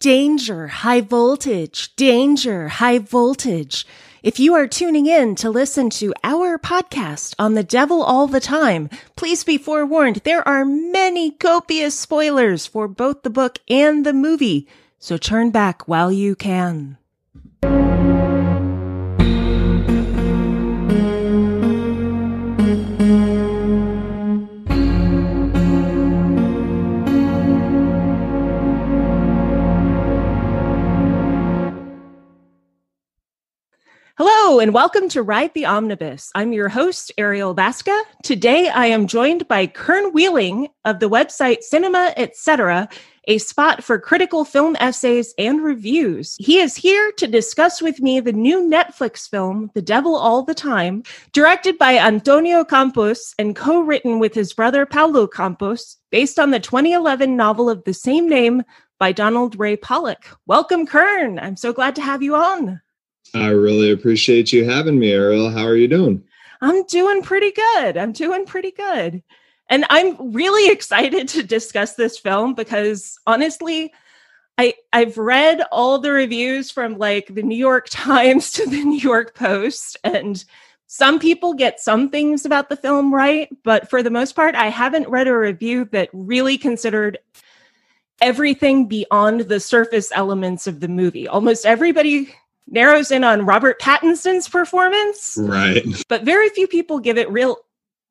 Danger, high voltage, danger, high voltage. If you are tuning in to listen to our podcast on the devil all the time, please be forewarned there are many copious spoilers for both the book and the movie, so turn back while you can. And welcome to Ride the Omnibus. I'm your host, Ariel Basca. Today, I am joined by Kern Wheeling of the website Cinema Etc., a spot for critical film essays and reviews. He is here to discuss with me the new Netflix film, The Devil All the Time, directed by Antonio Campos and co written with his brother Paulo Campos, based on the 2011 novel of the same name by Donald Ray Pollock. Welcome, Kern. I'm so glad to have you on. I really appreciate you having me, Ariel. How are you doing? I'm doing pretty good. I'm doing pretty good. And I'm really excited to discuss this film because honestly, I I've read all the reviews from like the New York Times to the New York Post and some people get some things about the film right, but for the most part I haven't read a review that really considered everything beyond the surface elements of the movie. Almost everybody narrows in on Robert Pattinson's performance. Right. But very few people give it real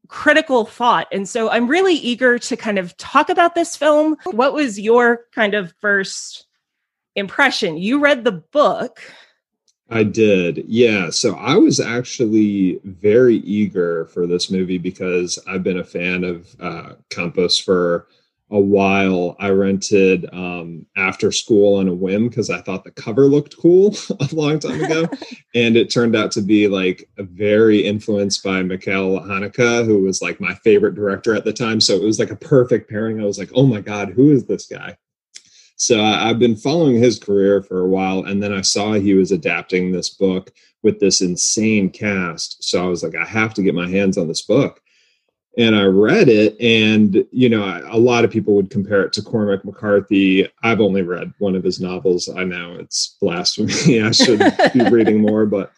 critical thought. And so I'm really eager to kind of talk about this film. What was your kind of first impression? You read the book. I did. Yeah. So I was actually very eager for this movie because I've been a fan of uh, Campos for a while i rented um, after school on a whim because i thought the cover looked cool a long time ago. And it turned out to be like very influenced by Michael Haneke who was like my favorite director at the time. So it was like a perfect pairing. I was like oh my god who is this guy? So I, i've been following his career for a while and then i saw he was adapting this book with this insane cast. So i was like i have to get my hands on this book and I read it, and you know, a lot of people would compare it to Cormac McCarthy. I've only read one of his novels. I know it's blasphemy. I should be reading more, but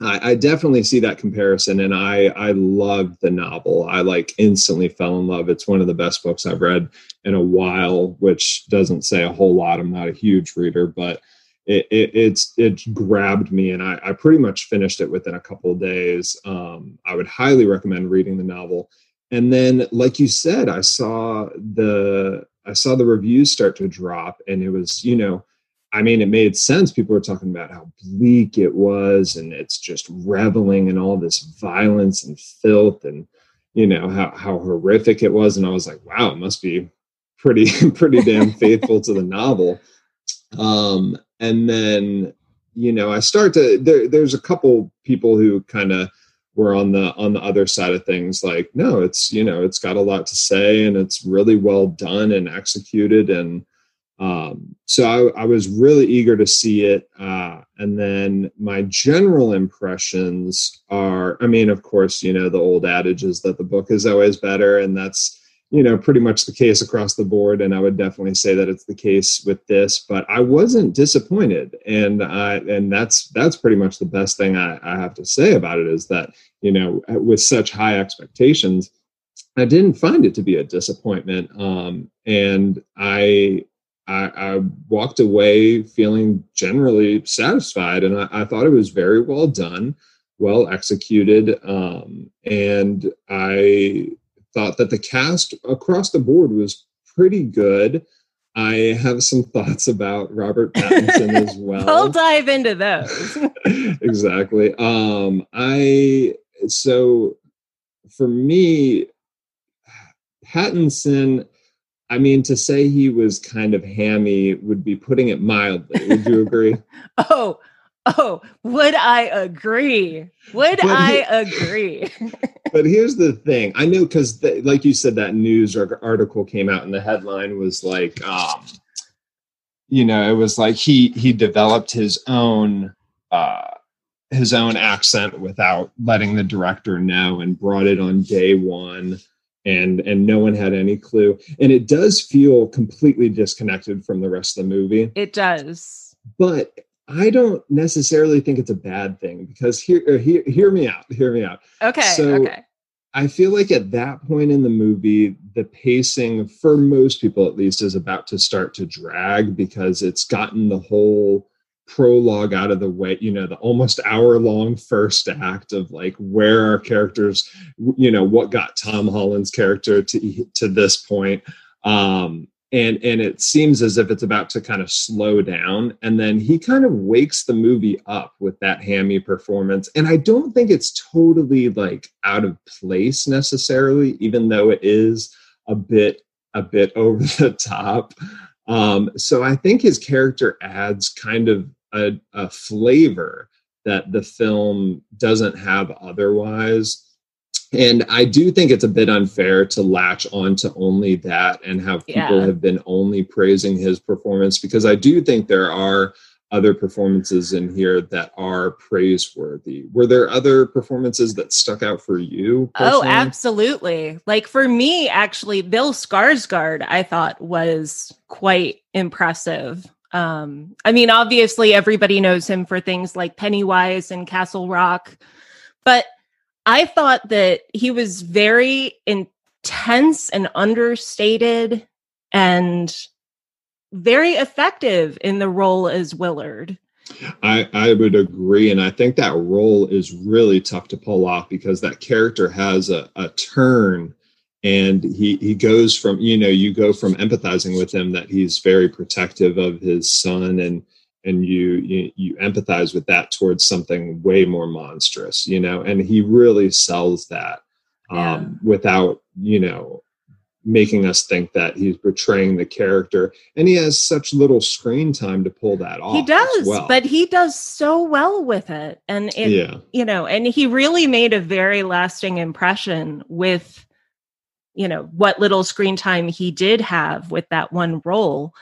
I, I, definitely see that comparison, and I I loved the novel. I like instantly fell in love. It's one of the best books I've read in a while, which doesn't say a whole lot. I'm not a huge reader, but it, it, it's it grabbed me and I, I, pretty much finished it within a couple of days um, i would highly recommend reading the novel and then like you said i saw the i saw the reviews start to drop and it was you know i mean it made sense. People were talking about how bleak it was and it's just reveling in all this violence and filth and you know how, how horrific it was. And i was like wow it must be pretty pretty damn faithful to the novel. Um and then you know i start to there, there's a couple people who kind of we're on the on the other side of things like no it's you know it's got a lot to say and it's really well done and executed. And um, so I, I, was really eager to see it uh, and then my general impressions are i mean of course you know the old adage is that the book is always better and that's you know pretty much the case across the board and i would definitely say that it's the case with this but i wasn't disappointed and i and that's that's pretty much the best thing I, I have to say about it is that you know with such high expectations i didn't find it to be a disappointment um, and I, I i walked away feeling generally satisfied and I, I thought it was very well done well executed um, and i thought that the cast across the board was pretty good. I have some thoughts about Robert Pattinson as well. we'll dive into those. exactly. Um, I so for me, Pattinson. I mean, to say he was kind of hammy would be putting it mildly. Would you agree? oh, Oh, would I agree? Would but I he, agree? but here's the thing. I know because, like you said, that news article came out, and the headline was like, um, you know, it was like he he developed his own uh, his own accent without letting the director know, and brought it on day one. and and no one had any clue and it does feel completely disconnected from the rest of the movie it does but i don't necessarily think it's a bad thing because here uh, hear, hear me out hear me out. Okay so okay. I feel like at that point in the movie the pacing for most people at least is about to start to drag because it's gotten the whole prologue out of the way you know the almost hour long first act of like where our characters you know what got tom holland's character to to this point. Um and and it seems as if it's about to kind of slow down. And then he kind of wakes the movie up with that hammy performance. And i don't think it's totally like out of place necessarily even though it is a bit a bit over the top. Um, so I think his character adds kind of a, a flavor that the film doesn't have otherwise and i do think it's a bit unfair to latch on to only that and have people Yeah. have been only praising his performance because i do think there are other performances in here that are praiseworthy were there other performances that stuck out for you Oh, absolutely. Like for me, actually, Bill Skarsgård, I thought was quite impressive. Um, I mean, obviously, everybody knows him for things like Pennywise and Castle Rock, but I thought that he was very intense and understated and very effective in the role as Willard. I, I would agree. And I think that role is really tough to pull off because that character has a, a turn and he, he goes from, you know, you go from empathizing with him that he's very protective of his son and, and you, you, you empathize with that towards something way more monstrous, you know, and he really sells that Yeah. um, without, you know, making us think that he's betraying the character and he has such little screen time to pull that off he does, well. but he does so well with it. And it, yeah you know, and he really made a very lasting impression with, you know, what little screen time he did have with that one role.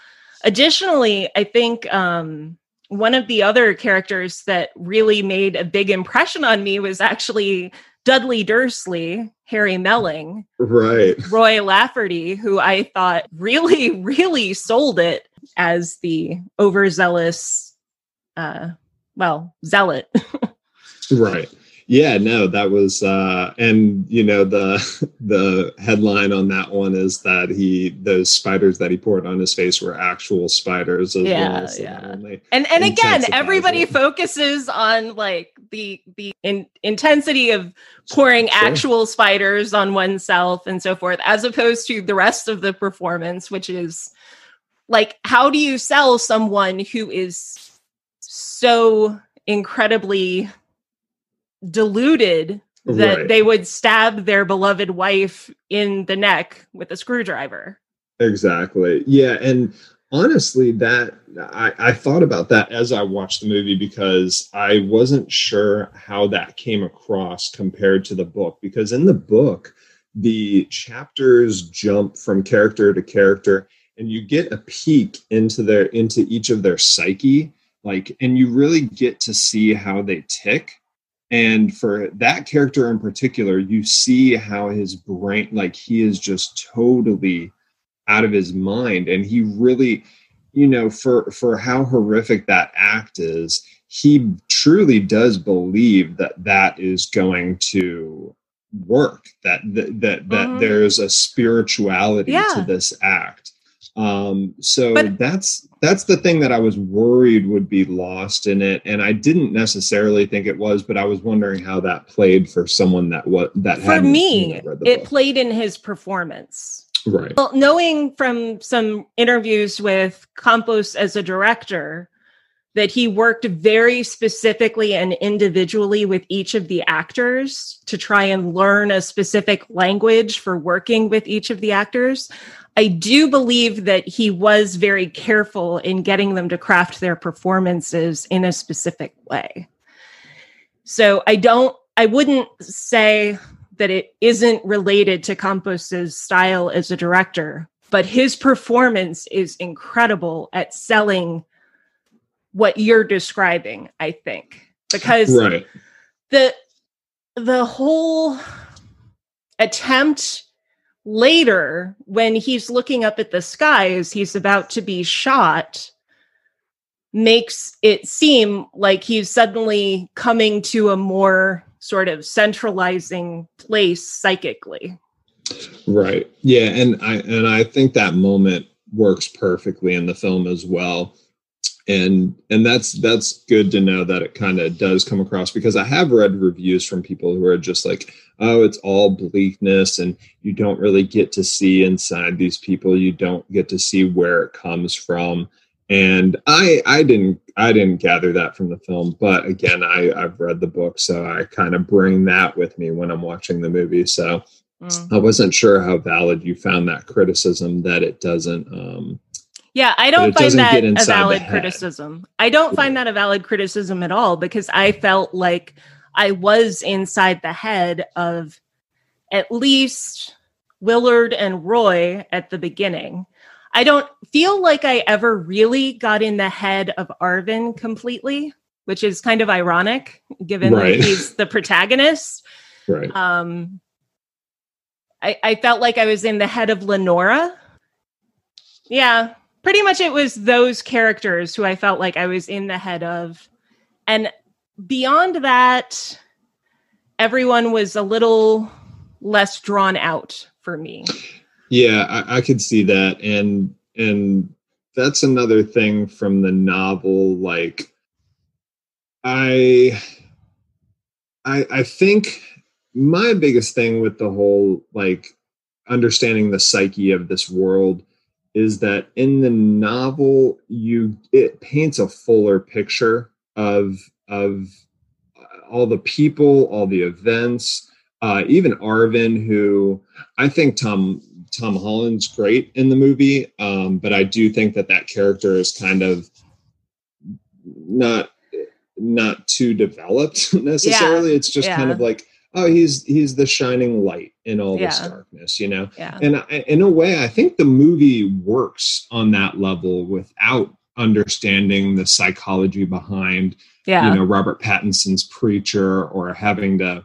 Additionally, I think um, one of the other characters that really made a big impression on me was actually Dudley Dursley, Harry Melling, right Roy Lafferty, who I thought really, really sold it as the overzealous, uh, well, zealot. right yeah no that was uh and you know the the headline on that one is that he those spiders that he poured on his face were actual spiders as Yeah, well yeah. and and again everybody focuses on like the the in, intensity of pouring Sure. actual spiders on oneself and so forth as opposed to the rest of the performance which is like how do you sell someone who is so incredibly deluded that Right. they would stab their beloved wife in the neck with a screwdriver Exactly. Yeah, and honestly, that I, I thought about that as I watched the movie because I wasn't sure how that came across compared to the book. Because in the book, the chapters jump from character to character, and you get a peek into their into each of their psyche, like, and you really get to see how they tick. And for that character in particular, you see how his brain, like, he is just totally out of his mind and he really you know for for how horrific that act is he truly does believe that that is going to work that that that, that Mhm. there's a spirituality Yeah. to this act um so But- that's that's the thing that i was worried would be lost in it and i didn't necessarily think it was but i was wondering how that played for someone that what that for me you know, it book. played in his performance right Well, knowing from some interviews with Campos as a director that he worked very specifically and individually with each of the actors to try and learn a specific language for working with each of the actors. I do believe that he was very careful in getting them to craft their performances in a specific way. So I don't, I wouldn't say that it isn't related to Campos's style as a director, but his performance is incredible at selling what you're describing, I think. Because right the the whole attempt later when he's looking up at the sky as he's about to be shot makes it seem like he's suddenly coming to a more sort of centralizing place psychically. Right. Yeah and i and i think that moment works perfectly in the film as well and and that's that's good to know that it kind of does come across because i have read reviews from people who are just like oh it's all bleakness and you don't really get to see inside these people. You don't get to see where it comes from. And i i didn't i didn't gather that from the film but again i i've read the book so i kind of bring that with me when i'm watching the movie. So mm. i wasn't sure how valid you found that criticism that it doesn't um yeah, I don't find that a valid criticism. I don't find that a valid criticism at all because I felt like I was inside the head of at least Willard and Roy at the beginning. I don't feel like I ever really got in the head of Arvin completely, which is kind of ironic given right. that he's the protagonist. Right. Um, I, I felt like I was in the head of Lenora. Yeah, pretty much it was those characters who I felt like I was in the head of. And beyond that, everyone was a little less drawn out for me. Yeah, I, I could see that. And and that's another thing from the novel. Like I I I think my biggest thing with the whole like understanding the psyche of this world is that in the novel you it paints a fuller picture of of all the people, all the events, uh, even Arvin, who I think Tom Tom Holland's great in the movie, um, but I do think that that character is kind of not not too developed necessarily. Yeah. It's just yeah. kind of like oh he's he's the shining light in all yeah. this darkness you know yeah. and I, in a way i think the movie works on that level without understanding the psychology behind yeah. you know robert pattinson's preacher or having to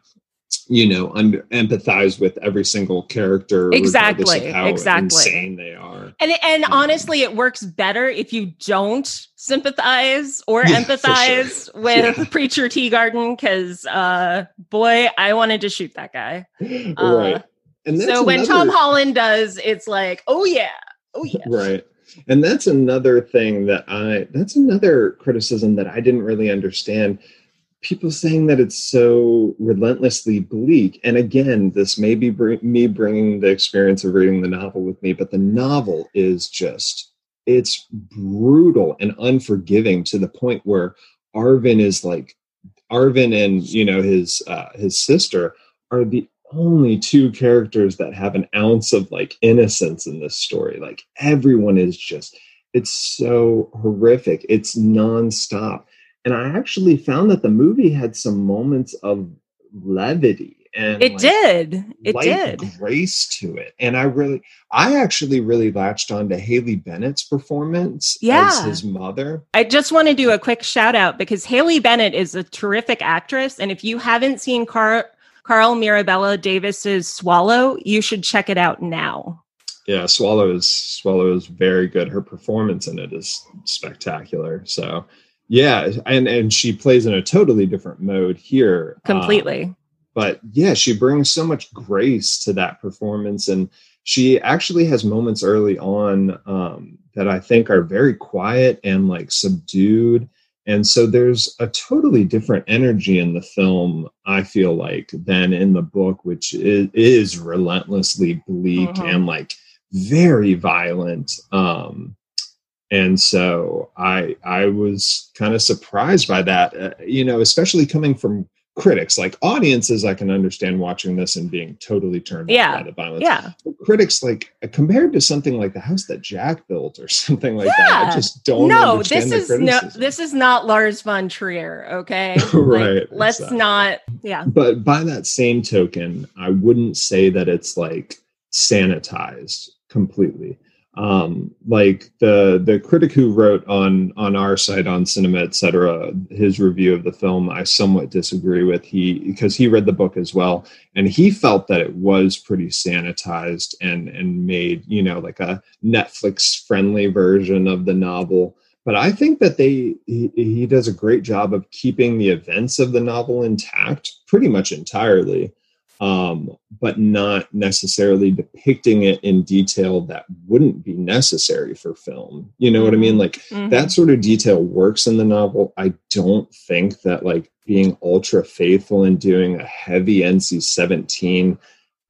you know under, empathize with every single character exactly exactly insane they are and and honestly it works better if you don't sympathize or yeah, empathize sure. with yeah. preacher Teagardin because uh boy i wanted to shoot that guy. Uh, right and so another... when tom holland does it's like oh yeah. Oh yeah. Right. And that's another thing that i that's another criticism that i didn't really understand people saying that it's so relentlessly bleak. And again, this may be br- me bringing the experience of reading the novel with me, but the novel is just, it's brutal and unforgiving to the point where Arvin is like, Arvin and, you know, his, uh, his sister are the only two characters that have an ounce of like innocence in this story. Like everyone is just, it's so horrific. It's nonstop and I actually found that the movie had some moments of levity and it like, did. It did. grace to it. And i really i actually really latched on to haley bennett's performance yeah. as his mother. I just want to do a quick shout out because haley bennett is a terrific actress. And if you haven't seen Car- carl mirabella davis's swallow you should check it out now. Yeah swallow is swallow is very good. Her performance in it is spectacular. So yeah and and she plays in a totally different mode here completely um, but yeah she brings so much grace to that performance and she actually has moments early on um, that i think are very quiet and like subdued and so there's a totally different energy in the film i feel like than in the book which is, is relentlessly bleak uh-huh. and like very violent um and so i i was kind of surprised by that uh, you know especially coming from critics like audiences i can understand watching this and being totally turned yeah. by the violence yeah but critics like compared to something like the house that jack built or something like yeah. that i just don't no this is no this is not lars von trier okay right like, let's exactly. not yeah but by that same token i wouldn't say that it's like sanitized completely um, like the the critic who wrote on on our site on cinema etc his review of the film i somewhat disagree with. He because he read the book as well and he felt that it was pretty sanitized and and made you know like a netflix friendly version of the novel. But i think that they he, he does a great job of keeping the events of the novel intact pretty much entirely um, but not necessarily depicting it in detail that wouldn't be necessary for film. You know what I mean? Mm-hmm. Like mm-hmm. that sort of detail works in the novel. I don't think that like being ultra faithful and doing a heavy NC 17,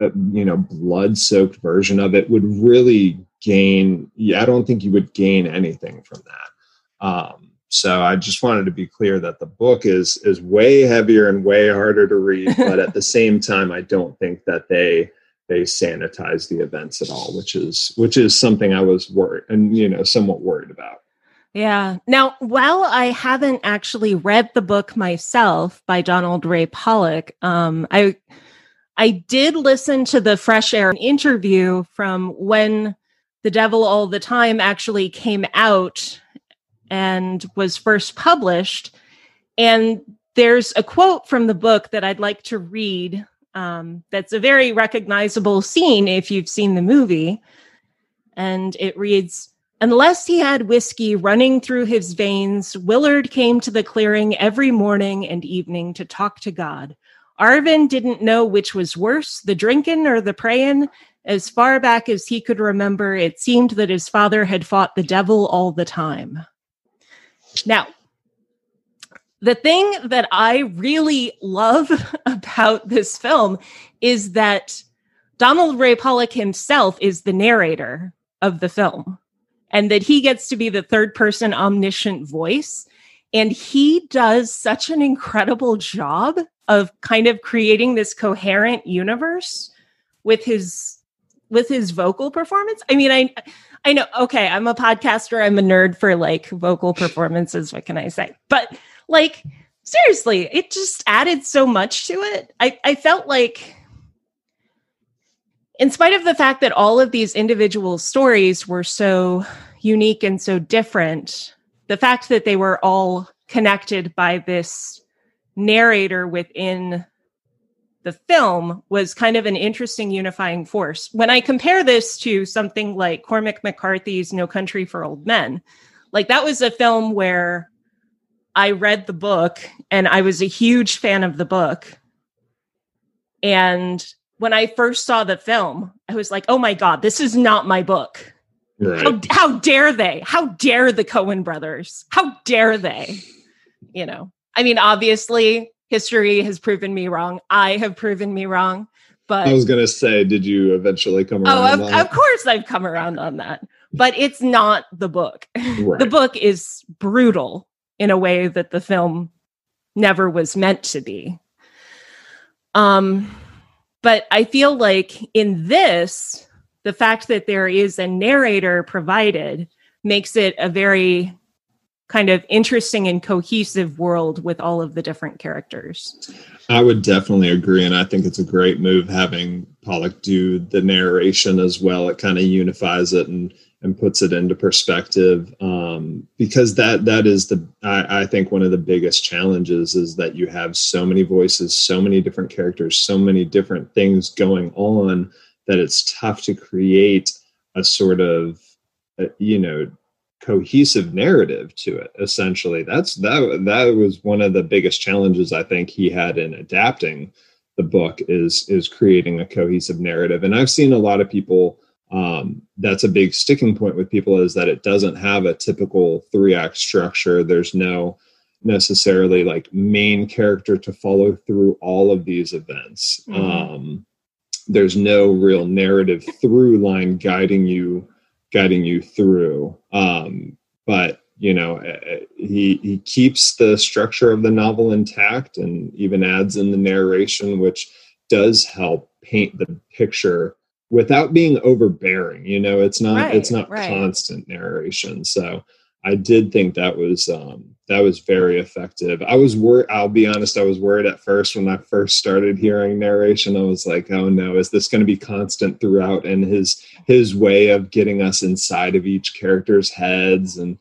uh, you know, blood soaked version of it would really gain. Yeah, I don't think you would gain anything from that. Um, so I just wanted to be clear that the book is is way heavier and way harder to read, but at the same time, I don't think that they they sanitize the events at all, which is which is something I was worried and you know somewhat worried about. Yeah. Now, while I haven't actually read the book myself by Donald Ray Pollock, um, I I did listen to the Fresh Air interview from when The Devil All the Time actually came out and was first published. And there's a quote from the book that I'd like to read. Um, that's a very recognizable scene if you've seen the movie. And it reads Unless he had whiskey running through his veins, Willard came to the clearing every morning and evening to talk to God. Arvin didn't know which was worse, the drinking or the praying. As far back as he could remember, it seemed that his father had fought the devil all the time. Now, the thing that I really love about this film is that Donald Ray Pollock himself is the narrator of the film and that he gets to be the third person omniscient voice. And he does such an incredible job of kind of creating this coherent universe with his with his vocal performance. I mean, I I know. Okay, I'm a podcaster. I'm a nerd for like vocal performances. What can I say? But like, seriously, it just added so much to it. I, I felt like, in spite of the fact that all of these individual stories were so unique and so different, the fact that they were all connected by this narrator within the film was kind of an interesting unifying force. When I compare this to something like Cormac McCarthy's No Country for Old Men, like that was a film where I read the book and I was a huge fan of the book. And when I first saw the film, I was like, oh my God, this is not my book. Right. How, how dare they? How dare the Coen brothers? How dare they? You know, I mean, obviously, history has proven me wrong. I have proven me wrong. But I was going to say, did you eventually come around? Oh, of, of, course I've come around on that. But it's not the book. Right. the book is brutal in a way that the film never was meant to be. Um, but I feel like in this, the fact that there is a narrator provided makes it a very kind of interesting and cohesive world with all of the different characters. I would definitely agree. And I think it's a great move having Pollock do the narration as well. It kind of unifies it and and puts it into perspective um, because that that is the I, I think one of the biggest challenges is that you have so many voices so many different characters so many different things going on that it's tough to create a sort of uh, you know cohesive narrative to it essentially. That's that that was one of the biggest challenges i think he had in adapting the book is is creating a cohesive narrative. And i've seen a lot of people um, that's a big sticking point with people is that it doesn't have a typical three act structure. There's no necessarily like main character to follow through all of these events. Mm-hmm. um, there's no real narrative through line guiding you guiding you through. Um, but you know, eh, eh, he he keeps the structure of the novel intact and even adds in the narration, which does help paint the picture without being overbearing. You know, it's not right, it's not right. constant narration. So I did think that was um, that was very effective. I was worried. I'll be honest. I was worried at first when I first started hearing narration. I was like, "Oh no, is this going to be constant throughout?" And his his way of getting us inside of each character's heads, and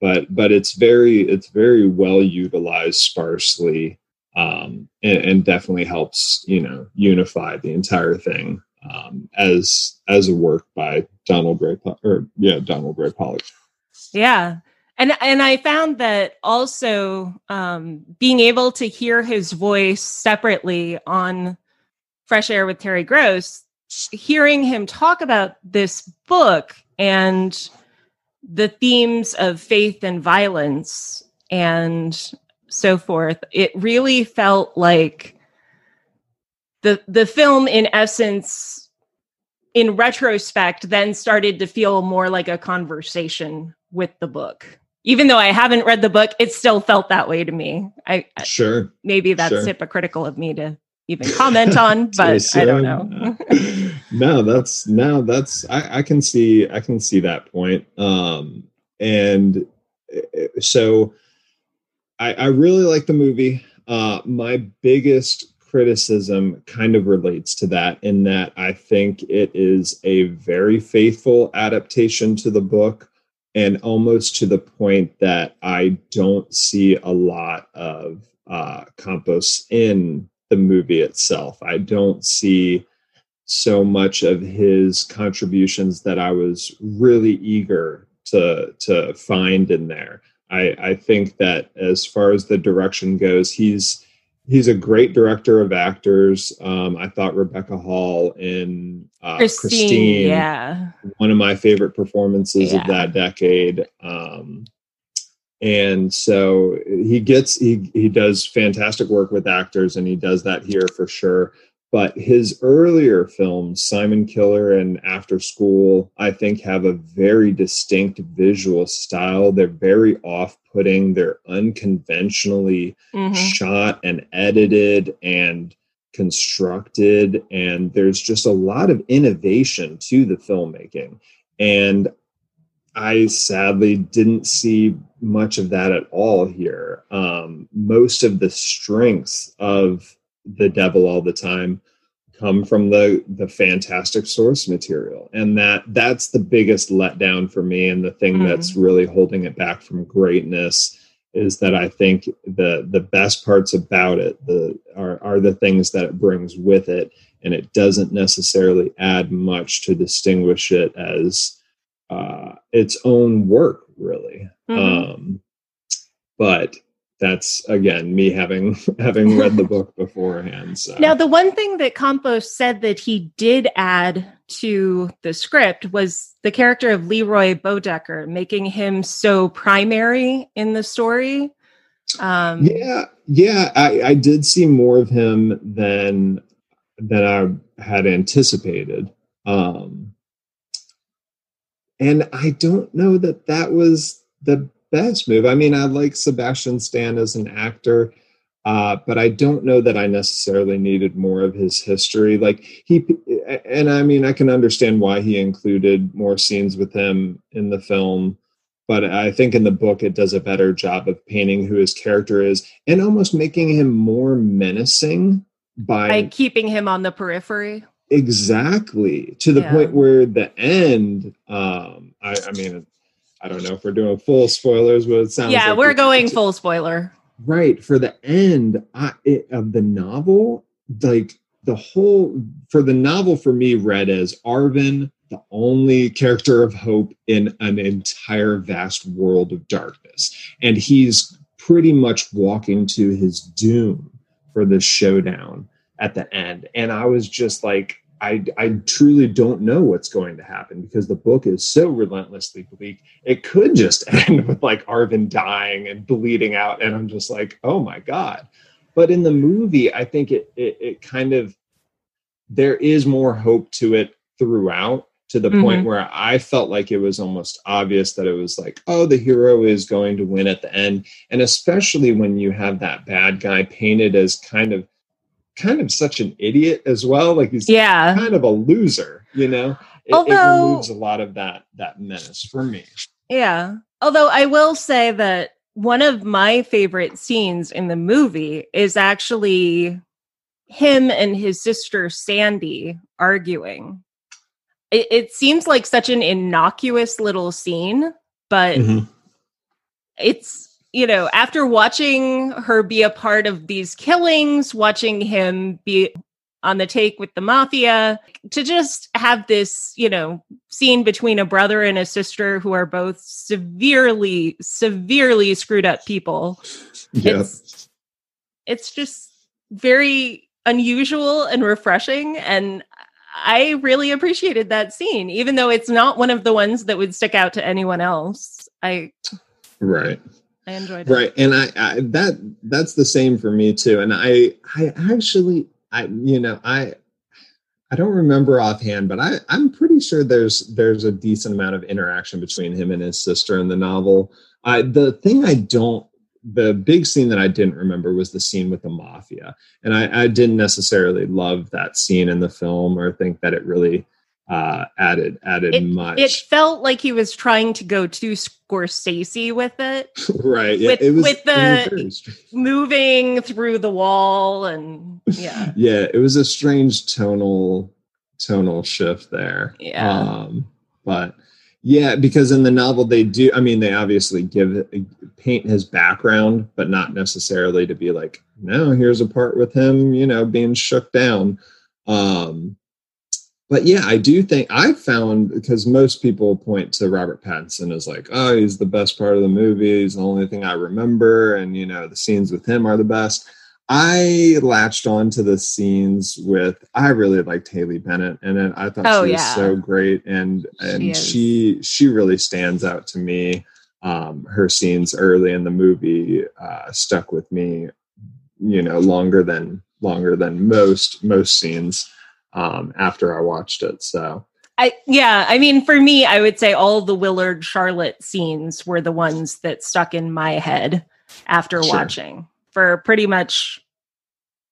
but but it's very it's very well utilized sparsely, um, and, and definitely helps you know unify the entire thing um, as as a work by Donald Gray or yeah Donald Gray Pollock. Yeah. And and I found that also um, being able to hear his voice separately on Fresh Air with Terry Gross, hearing him talk about this book and the themes of faith and violence and so forth, it really felt like the the film in essence in retrospect then started to feel more like a conversation with the book even though I haven't read the book, it still felt that way to me. I sure maybe that's sure. hypocritical of me to even comment on, but I don't know. no, that's no, that's I, I can see I can see that point. Um, and uh, so I, I really like the movie. Uh, my biggest criticism kind of relates to that in that I think it is a very faithful adaptation to the book and almost to the point that I don't see a lot of uh, Campos in the movie itself. I don't see so much of his contributions that I was really eager to to find in there. I, I think that as far as the direction goes, he's he's a great director of actors. Um, I thought Rebecca Hall in uh, Christine, Christine, yeah, one of my favorite performances yeah. of that decade. Um, and so he gets he he does fantastic work with actors, and he does that here for sure. But his earlier films, Simon Killer and After School, I think have a very distinct visual style. They're very off putting, they're unconventionally mm-hmm. shot and edited and constructed. And there's just a lot of innovation to the filmmaking. And I sadly didn't see much of that at all here. Um, most of the strengths of the devil all the time come from the the fantastic source material and that that's the biggest letdown for me and the thing mm. that's really holding it back from greatness is that i think the the best parts about it the are, are the things that it brings with it and it doesn't necessarily add much to distinguish it as uh, its own work really mm-hmm. um, but that's again me having having read the book beforehand so. now the one thing that campos said that he did add to the script was the character of leroy bodecker making him so primary in the story um, yeah yeah I, I did see more of him than than i had anticipated um, and i don't know that that was the best move. I mean, I like Sebastian Stan as an actor, uh, but I don't know that I necessarily needed more of his history. Like he, and I mean, I can understand why he included more scenes with him in the film. But I think in the book, it does a better job of painting who his character is and almost making him more menacing by, by keeping him on the periphery exactly to the yeah. point where the end um I, I mean I don't know if we're doing full spoilers, but it sounds yeah, like we're going full spoiler. Right for the end I, it, of the novel, like the whole for the novel for me read as Arvin, the only character of hope in an entire vast world of darkness, and he's pretty much walking to his doom for this showdown at the end. And I was just like, I, I truly don't know what's going to happen because the book is so relentlessly bleak. It could just end with like Arvin dying and bleeding out, and I'm just like, oh my god. But in the movie, I think it it, it kind of there is more hope to it throughout to the mm-hmm. point where I felt like it was almost obvious that it was like, oh, the hero is going to win at the end. And especially when you have that bad guy painted as kind of kind of such an idiot as well. Like he's yeah. kind of a loser, you know. It, Although, it removes a lot of that that menace for me. Yeah. Although I will say that one of my favorite scenes in the movie is actually him and his sister Sandy arguing. It, it seems like such an innocuous little scene, but mm-hmm. it's you know after watching her be a part of these killings watching him be on the take with the mafia to just have this you know scene between a brother and a sister who are both severely severely screwed up people. Yeah. it's it's just very unusual and refreshing and i really appreciated that scene. Even though it's not one of the ones that would stick out to anyone else i right i enjoyed it right and I, I that that's the same for me too and i i actually i you know i I don't remember offhand, but I, I'm pretty sure there's there's a decent amount of interaction between him and his sister in the novel. I, the thing I don't the big scene that I didn't remember was the scene with the mafia, and I, I didn't necessarily love that scene in the film or think that it really uh, added added it, much. It felt like he was trying to go too Scorsese with it, right? Yeah, with, it was with the moving through the wall and yeah, yeah. It was a strange tonal tonal shift there. Yeah, um, but yeah, because in the novel they do. I mean, they obviously give paint his background, but not necessarily to be like, no, here's a part with him, you know, being shook down. Um, but yeah, I do think I found because most people point to Robert Pattinson as like, oh, he's the best part of the movie. He's the only thing I remember, and you know, the scenes with him are the best. I latched on to the scenes with I really liked Haley Bennett and I thought oh, she was yeah. so great and and she, she, she really stands out to me. Um, her scenes early in the movie uh, stuck with me, you know, longer than longer than most most scenes um, after I watched it. So I yeah, I mean for me, I would say all the Willard Charlotte scenes were the ones that stuck in my head after sure. watching for pretty much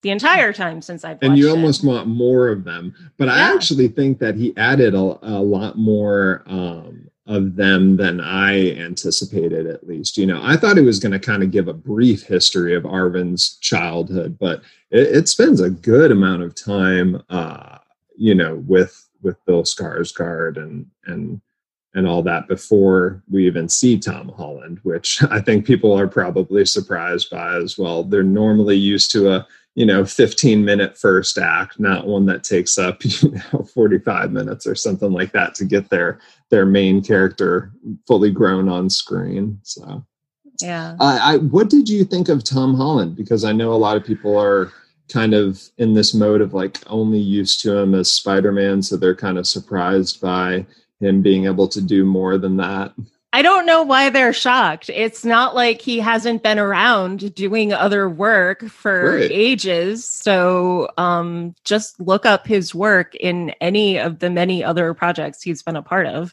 the entire time since I've and you almost it. want more of them. But yeah. I actually think that he added a, a lot more um, of them than I anticipated. At least, you know, I thought it was going to kind of give a brief history of Arvin's childhood, but it, it spends a good amount of time, uh, you know, with with Bill Skarsgård and and and all that before we even see Tom Holland, which I think people are probably surprised by as well. They're normally used to a you know 15 minute first act, not one that takes up you know 45 minutes or something like that to get their their main character fully grown on screen. So yeah, I, I what did you think of Tom Holland? Because I know a lot of people are kind of in this mode of like only used to him as Spider-Man, so they're kind of surprised by him being able to do more than that. I don't know why they're shocked. It's not like he hasn't been around doing other work for right. ages. So um, just look up his work in any of the many other projects he's been a part of.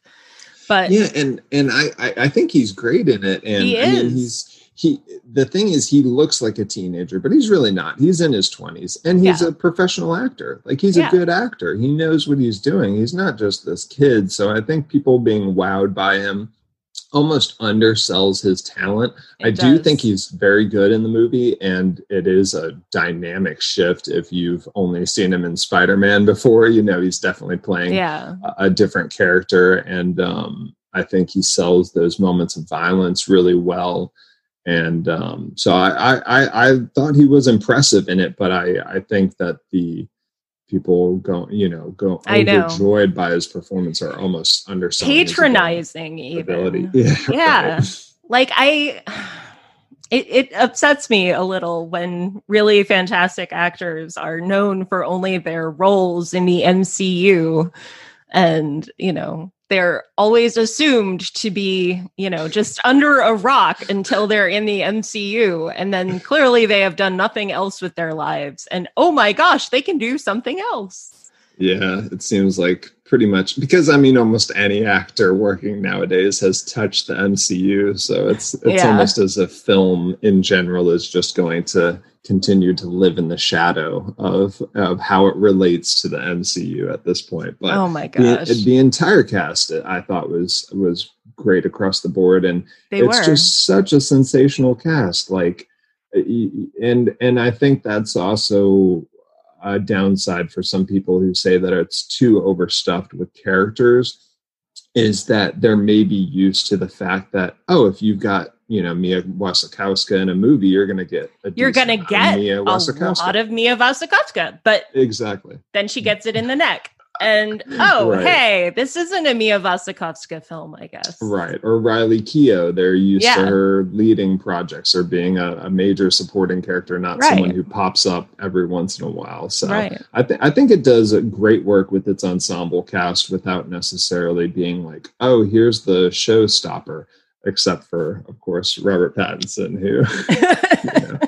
But yeah, and and I I, think he's great in it. And he is. I mean, he's he the thing is he looks like a teenager but he's really not he's in his 20s and he's yeah. a professional actor like he's yeah. a good actor he knows what he's doing he's not just this kid so i think people being wowed by him almost undersells his talent it i does. do think he's very good in the movie and it is a dynamic shift if you've only seen him in spider-man before you know he's definitely playing yeah. a, a different character and um, i think he sells those moments of violence really well and um, so I, I I thought he was impressive in it, but I I think that the people go you know go I overjoyed by his performance are almost under patronizing even yeah, yeah. Right. like I. It, it upsets me a little when really fantastic actors are known for only their roles in the MCU and you know they're always assumed to be, you know, just under a rock until they're in the MCU. And then clearly they have done nothing else with their lives. And oh my gosh, they can do something else. Yeah, it seems like pretty much because I mean almost any actor working nowadays has touched the MCU. So it's it's yeah. almost as if film in general is just going to continue to live in the shadow of of how it relates to the MCU at this point. But oh my gosh, the, the entire cast I thought was was great across the board, and They it's were. just such a sensational cast. Like, and and I think that's also a downside for some people who say that it's too overstuffed with characters. Is that they're maybe used to the fact that oh, if you've got you know Mia Wasikowska in a movie, you're going to get a You're gonna get Mia a Wasikowska. lot of Mia Wasikowska, but exactly. then she gets it in the neck. And oh, Right. hey, this isn't a Mia Wasikowska film, I guess. Right. Or Riley Keough. They're used Yeah. to her leading projects or being a, a major supporting character, not Right. someone who pops up every once in a while. So Right. I, th- I think it does great work with its ensemble cast without necessarily being like, oh, here's the showstopper, except for, of course, Robert Pattinson, who. you know,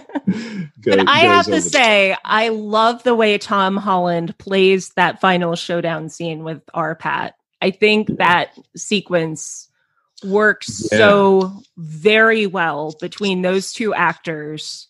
go- But I have to say, I love the way Tom Holland plays that final showdown scene with our Pat. I think that sequence works Yeah. so very well between those two actors.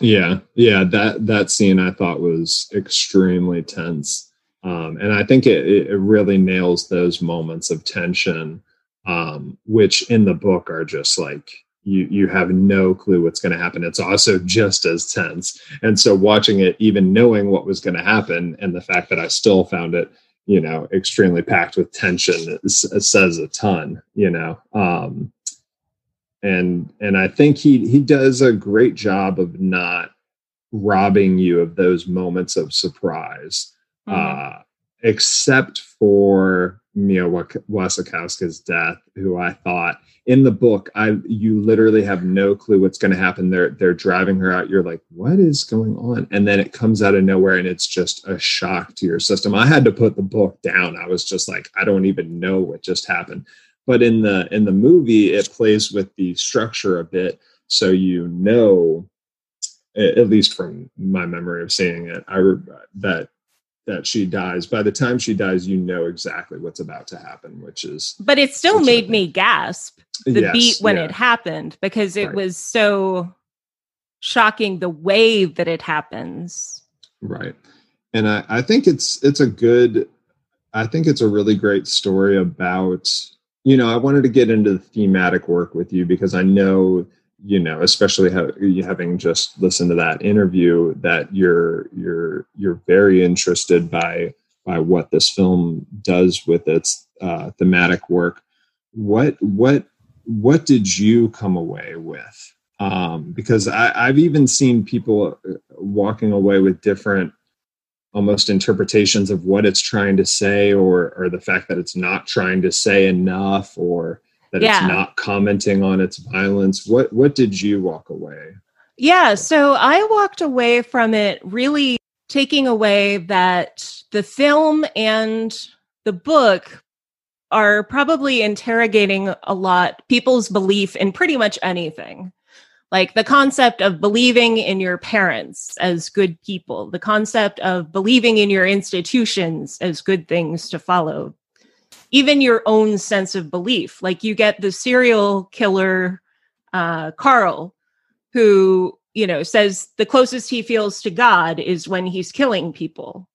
Yeah, yeah, that that scene I thought was extremely tense, um, and I think it, it really nails those moments of tension, um, which in the book are just like you you have no clue what's going to happen. It's also just as tense, and so watching it, even knowing what was going to happen, and the fact that I still found it, you know, extremely packed with tension, s- says a ton, you know. Um, and and I think he he does a great job of not robbing you of those moments of surprise, Mhm. uh, except for Mia Wasikowska's death, who I thought in the book I you literally have no clue what's going to happen. They're they're driving her out. You're like, what is going on? And then it comes out of nowhere, and it's just a shock to your system. I had to put the book down. I was just like, I don't even know what just happened but in the in the movie it plays with the structure a bit so you know at least from my memory of seeing it i that that she dies by the time she dies you know exactly what's about to happen which is But it still made me gasp the yes, beat when yeah, it happened because it Right. was so shocking the way that it happens. right and I, I think it's it's a good i think it's a really great story about you know i wanted to get into the thematic work with you because i know you know especially ha- having just listened to that interview that you're you're you're very interested by by what this film does with its uh, thematic work. What what what did you come away with? Um, because I, I've even seen people uh, walking away with different almost interpretations of what it's trying to say or or the fact that it's not trying to say enough or that Yeah. it's not commenting on its violence what what did you walk away Yeah, so I walked away from it really taking away that the film and the book are probably interrogating a lot people's belief in pretty much anything. Like the concept of believing in your parents as good people, the concept of believing in your institutions as good things to follow, even your own sense of belief. Like you get the serial killer, uh, Carl, who you know says the closest he feels to god is when he's killing people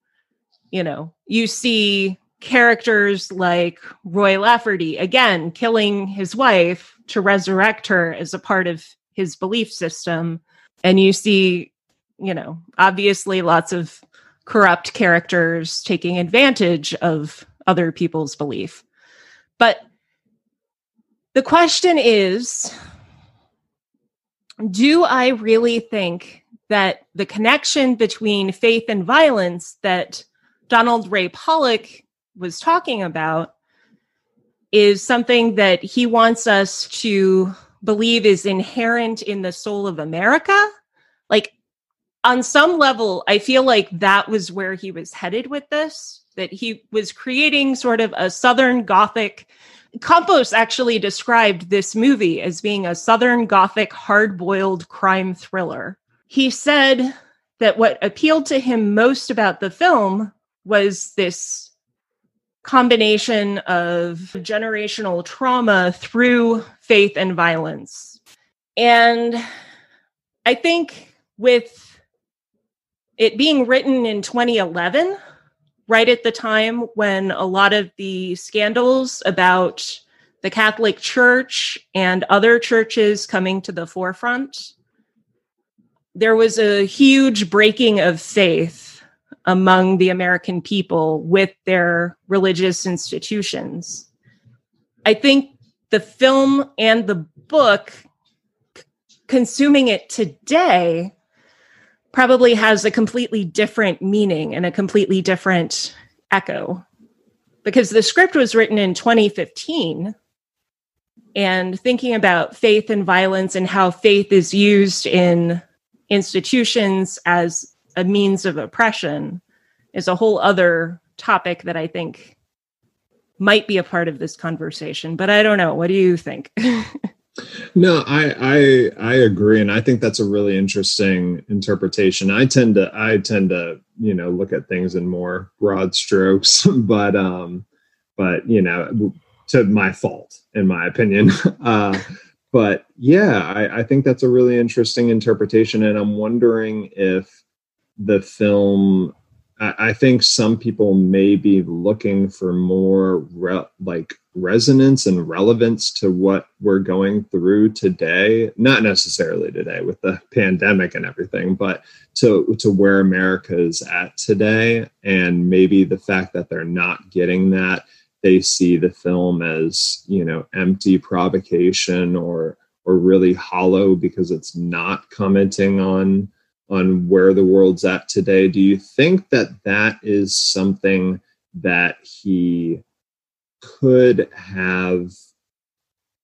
you know you see characters like roy laferty again killing his wife to resurrect her as a part of his belief system and you see you know obviously lots of corrupt characters taking advantage of other people's belief but the question is do I really think that the connection between faith and violence that Donald Ray Pollock was talking about is something that he wants us to believe is inherent in the soul of America? Like, on some level, I feel like that was where he was headed with this, that he was creating sort of a Southern Gothic Campos actually described this movie as being a Southern Gothic hard boiled crime thriller. He said that what appealed to him most about the film was this combination of generational trauma through faith and violence. And I think with it being written in 2011, right at the time when a lot of the scandals about the Catholic Church and other churches coming to the forefront, there was a huge breaking of faith among the American people with their religious institutions. I think the film and the book, consuming it today, probably has a completely different meaning and a completely different echo. Because the script was written in 2015 and thinking about faith and violence and how faith is used in institutions as a means of oppression is a whole other topic that I think might be a part of this conversation. But I don't know. What do you think? no, I, I I agree, and I think that's a really interesting interpretation. I tend to I tend to you know look at things in more broad strokes, but um, but you know to my fault, in my opinion. Uh, but yeah, I, I think that's a really interesting interpretation, and I'm wondering if the film. I, I think some people may be looking for more re- like resonance and relevance to what we're going through today not necessarily today with the pandemic and everything but to to where america is at today and maybe the fact that they're not getting that they see the film as you know empty provocation or or really hollow because it's not commenting on on where the world's at today. Do you think that that is something that he could have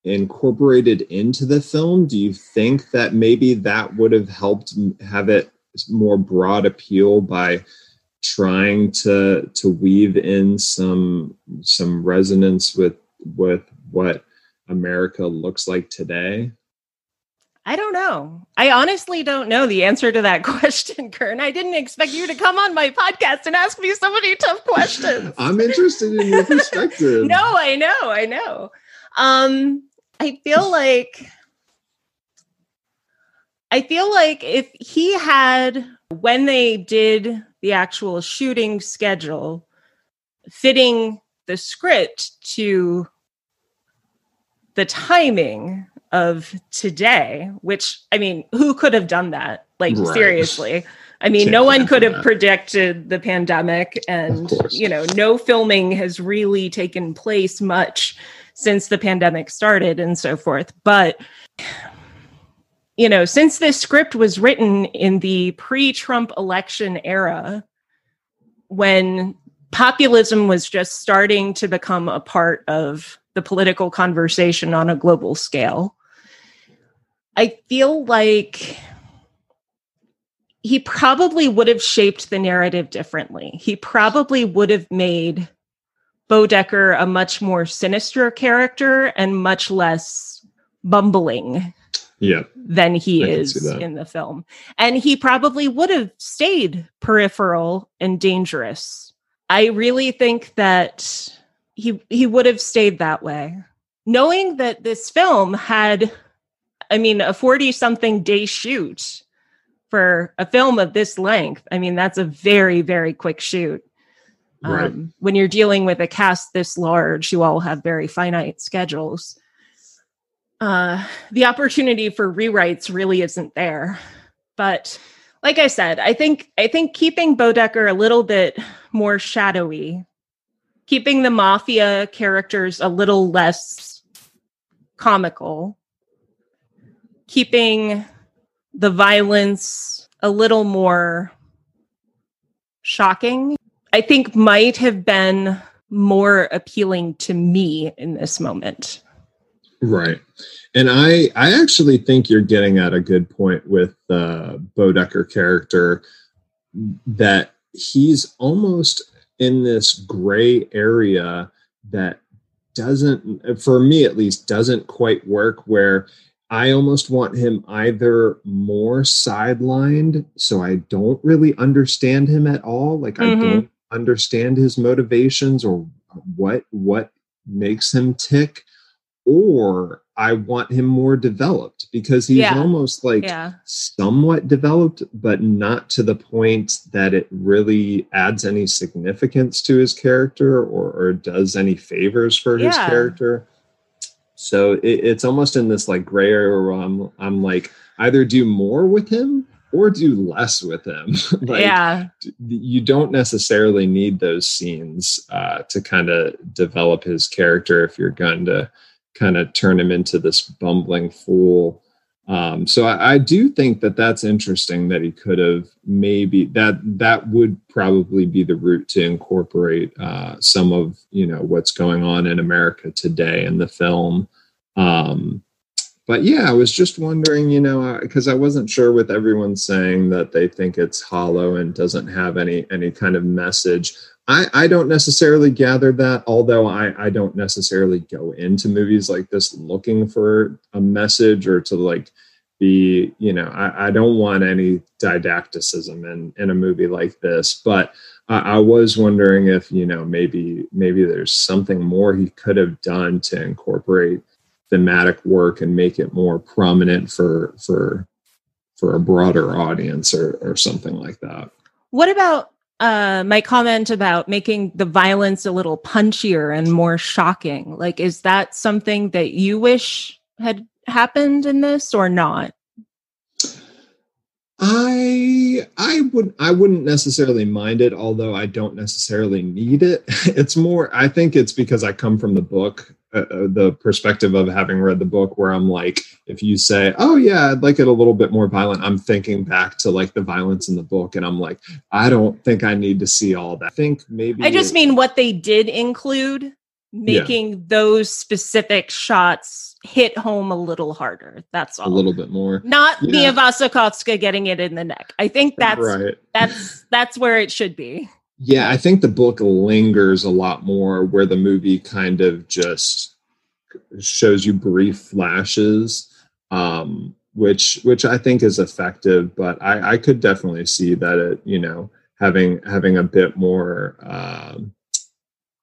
incorporated into the film do you think that maybe that would have helped have it more broad appeal by trying to to weave in some some resonance with with what America looks like today? I don't know. I honestly don't know the answer to that question, Kern. I didn't expect you to come on my podcast and ask me so many tough questions. I'm interested in your perspective. no, I know, I know. Um, I feel like I feel like if he had when they did the actual shooting schedule, fitting the script to the timing of today, which I mean, who could have done that? Like, right. seriously. I mean, Can't no one could have that. predicted the pandemic, and you know, no filming has really taken place much since the pandemic started and so forth. But you know, since this script was written in the pre Trump election era, when populism was just starting to become a part of the political conversation on a global scale, I feel like he probably would have shaped the narrative differently. He probably would have made Bodecker a much more sinister character and much less bumbling yeah than he I is in the film. And he probably would have stayed peripheral and dangerous. I really think that he he would have stayed that way. Knowing that this film had i mean a 40 something day shoot for a film of this length i mean that's a very very quick shoot right. um, when you're dealing with a cast this large you all have very finite schedules uh, the opportunity for rewrites really isn't there. But like I said, I think I think keeping Bodecker a little bit more shadowy, keeping the mafia characters a little less comical, keeping the violence a little more shocking, I think might have been more appealing to me in this moment. Right. And I I actually think you're getting at a good point with the Bodecker character that he's almost in this gray area that doesn't for me at least doesn't quite work where I almost want him either more sidelined so I don't really understand him at all like mm-hmm. I don't understand his motivations or what what makes him tick or I want him more developed because he's yeah. almost like yeah. somewhat developed, but not to the point that it really adds any significance to his character or, or does any favors for yeah. his character. So it, it's almost in this like gray area where I'm I'm like either do more with him or do less with him. like, yeah. You don't necessarily need those scenes uh, to kind of develop his character if you're going to kind of turn him into this bumbling fool. Um, so I, I, do think that that's interesting that he could have maybe that that would probably be the route to incorporate uh, some of you know what's going on in America today in the film. Um, but yeah, I was just wondering, you know, because I wasn't sure with everyone saying that they think it's hollow and doesn't have any any kind of message. I, I don't necessarily gather that, although I, I don't necessarily go into movies like this looking for a message or to like be, you know, I, I don't want any didacticism in, in a movie like this. But I, I was wondering if, you know, maybe maybe there's something more he could have done to incorporate thematic work and make it more prominent for for for a broader audience or or something like that. What about uh, my comment about making the violence a little punchier and more shocking? Like, is that something that you wish had happened in this or not? I I would I wouldn't necessarily mind it, although I don't necessarily need it. It's more I think it's because I come from the book, uh, uh, the perspective of having read the book, where I'm like, if you say, "Oh yeah, I'd like it a little bit more violent," I'm thinking back to like the violence in the book, and I'm like, I don't think I need to see all that. I think maybe I just mean what they did include, making yeah. those specific shots hit home a little harder. That's all. A little bit more. Not yeah. Mia Wasikowska getting it in the neck. I think that's right. that's that's where it should be. Yeah, I think the book lingers a lot more where the movie kind of just shows you brief flashes. Um, which which I think is effective, but I, I could definitely see that it, you know, having having a bit more um,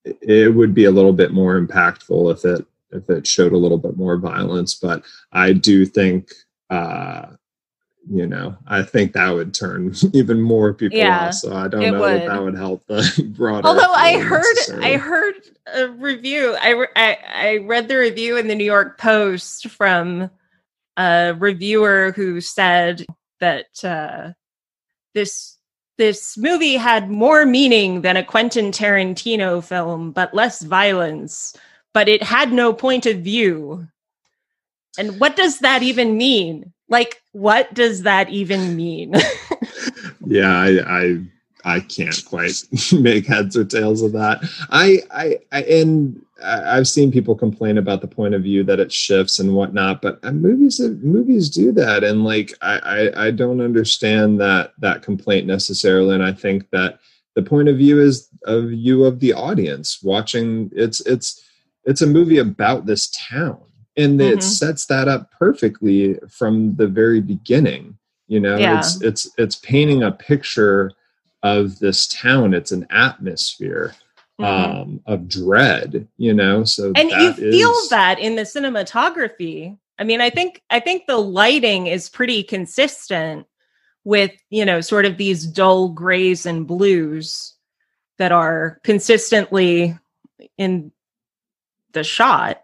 it would be a little bit more impactful if it if it showed a little bit more violence. But I do think, uh, you know, I think that would turn even more people yeah, off. So I don't know would. if that would help the broader. Although I heard, I heard a review. I, I I read the review in the New York Post from a reviewer who said that uh, this this movie had more meaning than a Quentin Tarantino film, but less violence but it had no point of view. And what does that even mean? Like, what does that even mean? yeah, I, I I can't quite make heads or tails of that. I, I, I, and I've seen people complain about the point of view that it shifts and whatnot, but uh, movies, movies do that, and like I, I, I don't understand that that complaint necessarily. And I think that the point of view is of view of the audience watching. It's, it's it's a movie about this town and mm-hmm. it sets that up perfectly from the very beginning you know yeah. it's it's it's painting a picture of this town it's an atmosphere mm-hmm. um of dread you know so and you feel is... that in the cinematography i mean i think i think the lighting is pretty consistent with you know sort of these dull grays and blues that are consistently in the shot.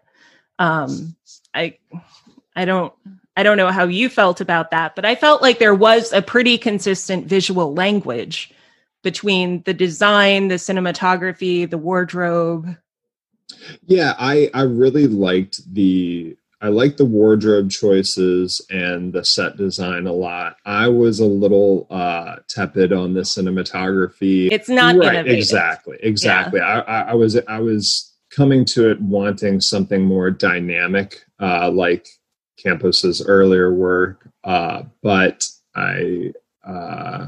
Um, I I don't I don't know how you felt about that, but I felt like there was a pretty consistent visual language between the design, the cinematography, the wardrobe. Yeah, I I really liked the I liked the wardrobe choices and the set design a lot. I was a little uh tepid on the cinematography. It's not right, innovative. exactly, exactly. Yeah. I, I, I was I was coming to it wanting something more dynamic, uh, like Campos's earlier work. Uh, but I, uh,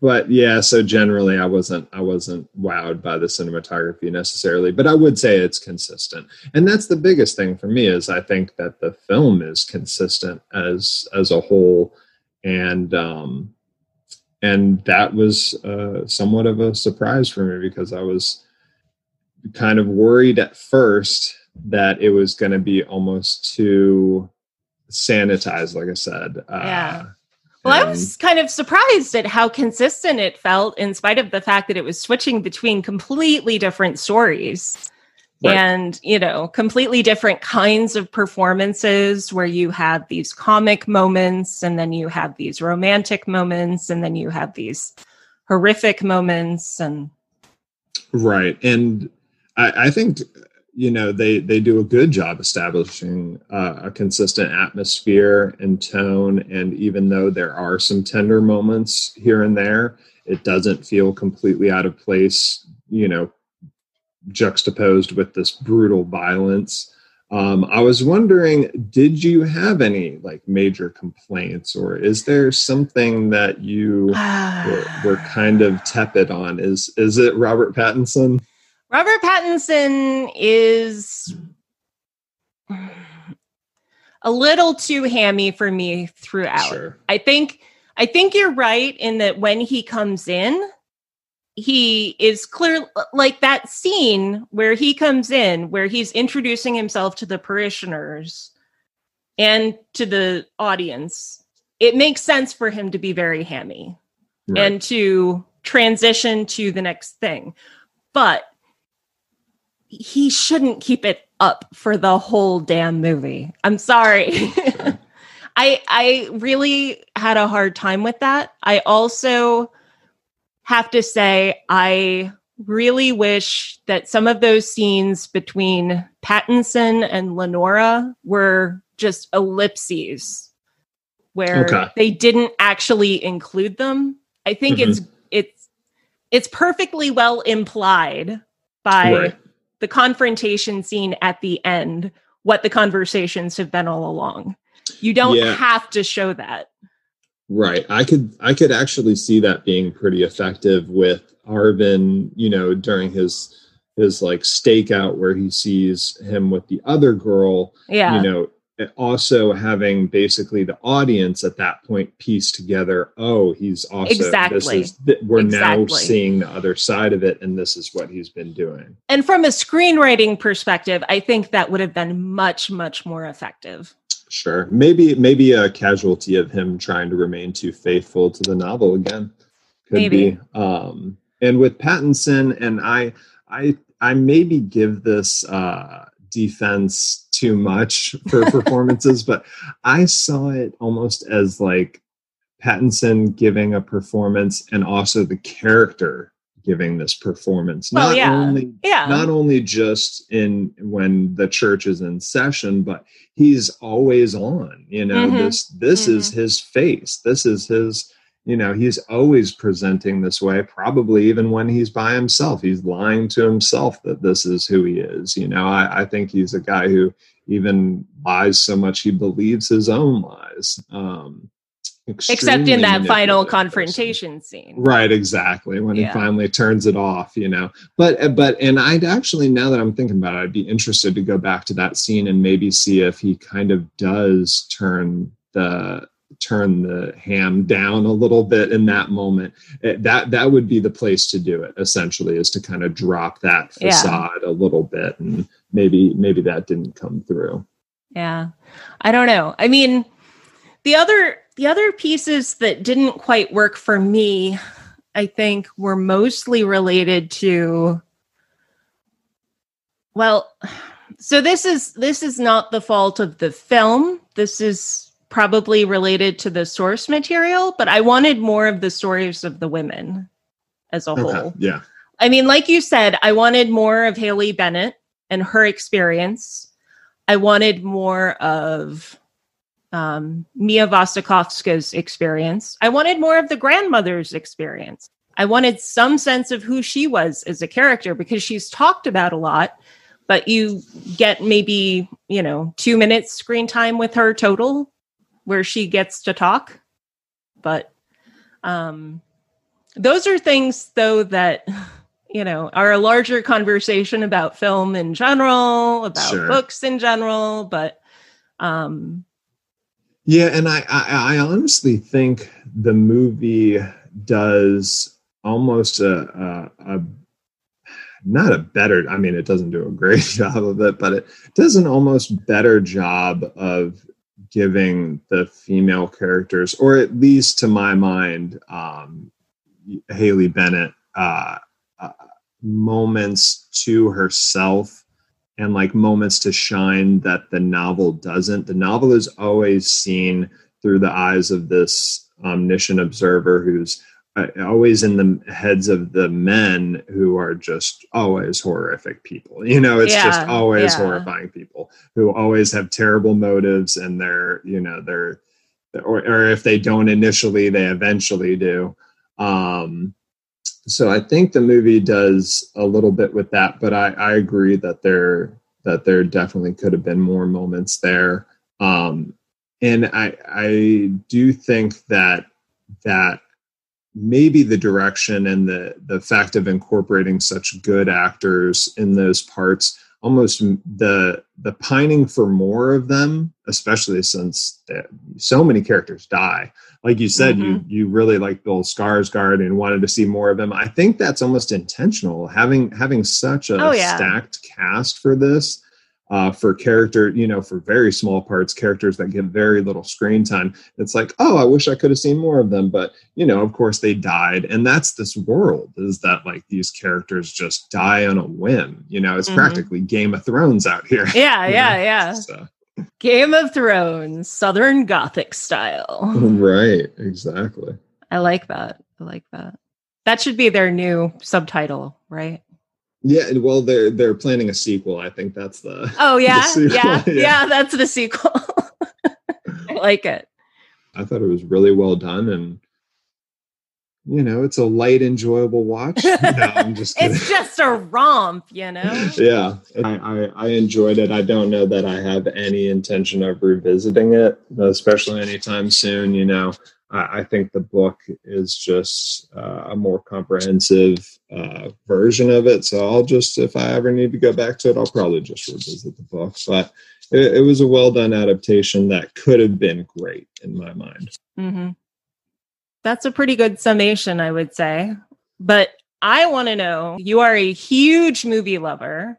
but yeah, so generally I wasn't, I wasn't wowed by the cinematography necessarily, but I would say it's consistent. And that's the biggest thing for me is I think that the film is consistent as, as a whole. And, um, and that was uh, somewhat of a surprise for me because I was kind of worried at first that it was going to be almost too sanitized, like I said. Uh, yeah. Well, I was kind of surprised at how consistent it felt, in spite of the fact that it was switching between completely different stories. Right. And, you know, completely different kinds of performances where you have these comic moments and then you have these romantic moments and then you have these horrific moments and right and i, I think you know they they do a good job establishing uh, a consistent atmosphere and tone and even though there are some tender moments here and there it doesn't feel completely out of place you know juxtaposed with this brutal violence um, I was wondering, did you have any like major complaints, or is there something that you were, were, kind of tepid on? Is is it Robert Pattinson? Robert Pattinson is a little too hammy for me throughout. Sure. I think I think you're right in that when he comes in, he is clear like that scene where he comes in where he's introducing himself to the parishioners and to the audience it makes sense for him to be very hammy right. and to transition to the next thing but he shouldn't keep it up for the whole damn movie i'm sorry i i really had a hard time with that i also have to say, I really wish that some of those scenes between Pattinson and Lenora were just ellipses where okay. they didn't actually include them. I think mm-hmm. it's it's it's perfectly well implied by right. The confrontation scene at the end what the conversations have been all along. You don't yeah. have to show that. Right. I could I could actually see that being pretty effective with Arvin, you know, during his his like stakeout where he sees him with the other girl. Yeah. You know, also having basically the audience at that point piece together, oh, he's also exactly is, we're exactly. now seeing the other side of it, and this is what he's been doing. And from a screenwriting perspective, I think that would have been much, much more effective. Sure. Maybe maybe a casualty of him trying to remain too faithful to the novel again. Could maybe. be. Um and with Pattinson and I I I maybe give this uh defense too much for performances, but I saw it almost as like Pattinson giving a performance and also the character giving this performance well, not yeah. only yeah. not only just in when the church is in session but he's always on you know mm-hmm. this this mm-hmm. is his face this is his you know he's always presenting this way probably even when he's by himself he's lying to himself that this is who he is you know i, I think he's a guy who even lies so much he believes his own lies um except in that final confrontation person. scene right exactly when yeah. he finally turns it off you know but but and i'd actually now that i'm thinking about it i'd be interested to go back to that scene and maybe see if he kind of does turn the turn the ham down a little bit in that moment it, that that would be the place to do it essentially is to kind of drop that facade yeah. a little bit and maybe maybe that didn't come through yeah i don't know i mean the other the other pieces that didn't quite work for me, I think, were mostly related to well, so this is this is not the fault of the film. This is probably related to the source material, but I wanted more of the stories of the women as a okay. whole. Yeah. I mean, like you said, I wanted more of Haley Bennett and her experience. I wanted more of um, Mia Wasikowska's experience. I wanted more of the grandmother's experience. I wanted some sense of who she was as a character because she's talked about a lot, but you get maybe, you know, two minutes screen time with her total where she gets to talk. But um, those are things, though, that, you know, our larger conversation about film in general, about sure. books in general. But um, yeah, and I, I, I honestly think the movie does almost a, a, a not a better i mean it doesn't do a great job of it but it does an almost better job of giving the female characters or at least to my mind um, haley bennett uh, uh, moments to herself and like moments to shine that the novel doesn't. The novel is always seen through the eyes of this omniscient observer who's uh, always in the heads of the men who are just always horrific people. You know, it's yeah, just always yeah. horrifying people who always have terrible motives and they're, you know, they're, or, or if they don't initially, they eventually do. Um, so I think the movie does a little bit with that, but I, I agree that there that there definitely could have been more moments there. Um, and I I do think that that maybe the direction and the the fact of incorporating such good actors in those parts almost the the pining for more of them especially since so many characters die like you said mm-hmm. you you really like bill skarsgård and wanted to see more of him i think that's almost intentional having having such a oh, yeah. stacked cast for this uh, for character, you know, for very small parts, characters that get very little screen time. It's like, oh, I wish I could have seen more of them, but you know, of course they died, and that's this world is that like these characters just die on a whim. You know, it's mm-hmm. practically Game of Thrones out here. Yeah, yeah, know? yeah. So. Game of Thrones, Southern Gothic style. Right, exactly. I like that. I like that. That should be their new subtitle, right? Yeah, well, they're they're planning a sequel. I think that's the. Oh yeah, the yeah, yeah, yeah, That's the sequel. I like it. I thought it was really well done, and you know, it's a light, enjoyable watch. No, I'm just. it's just a romp, you know. yeah, I, I I enjoyed it. I don't know that I have any intention of revisiting it, especially anytime soon. You know, I, think the book is just uh, a more comprehensive uh, version of it. So I'll just, if I ever need to go back to it, I'll probably just revisit the book. But it, it was a well done adaptation that could have been great in my mind. Mm-hmm. That's a pretty good summation, I would say. But I want to know you are a huge movie lover.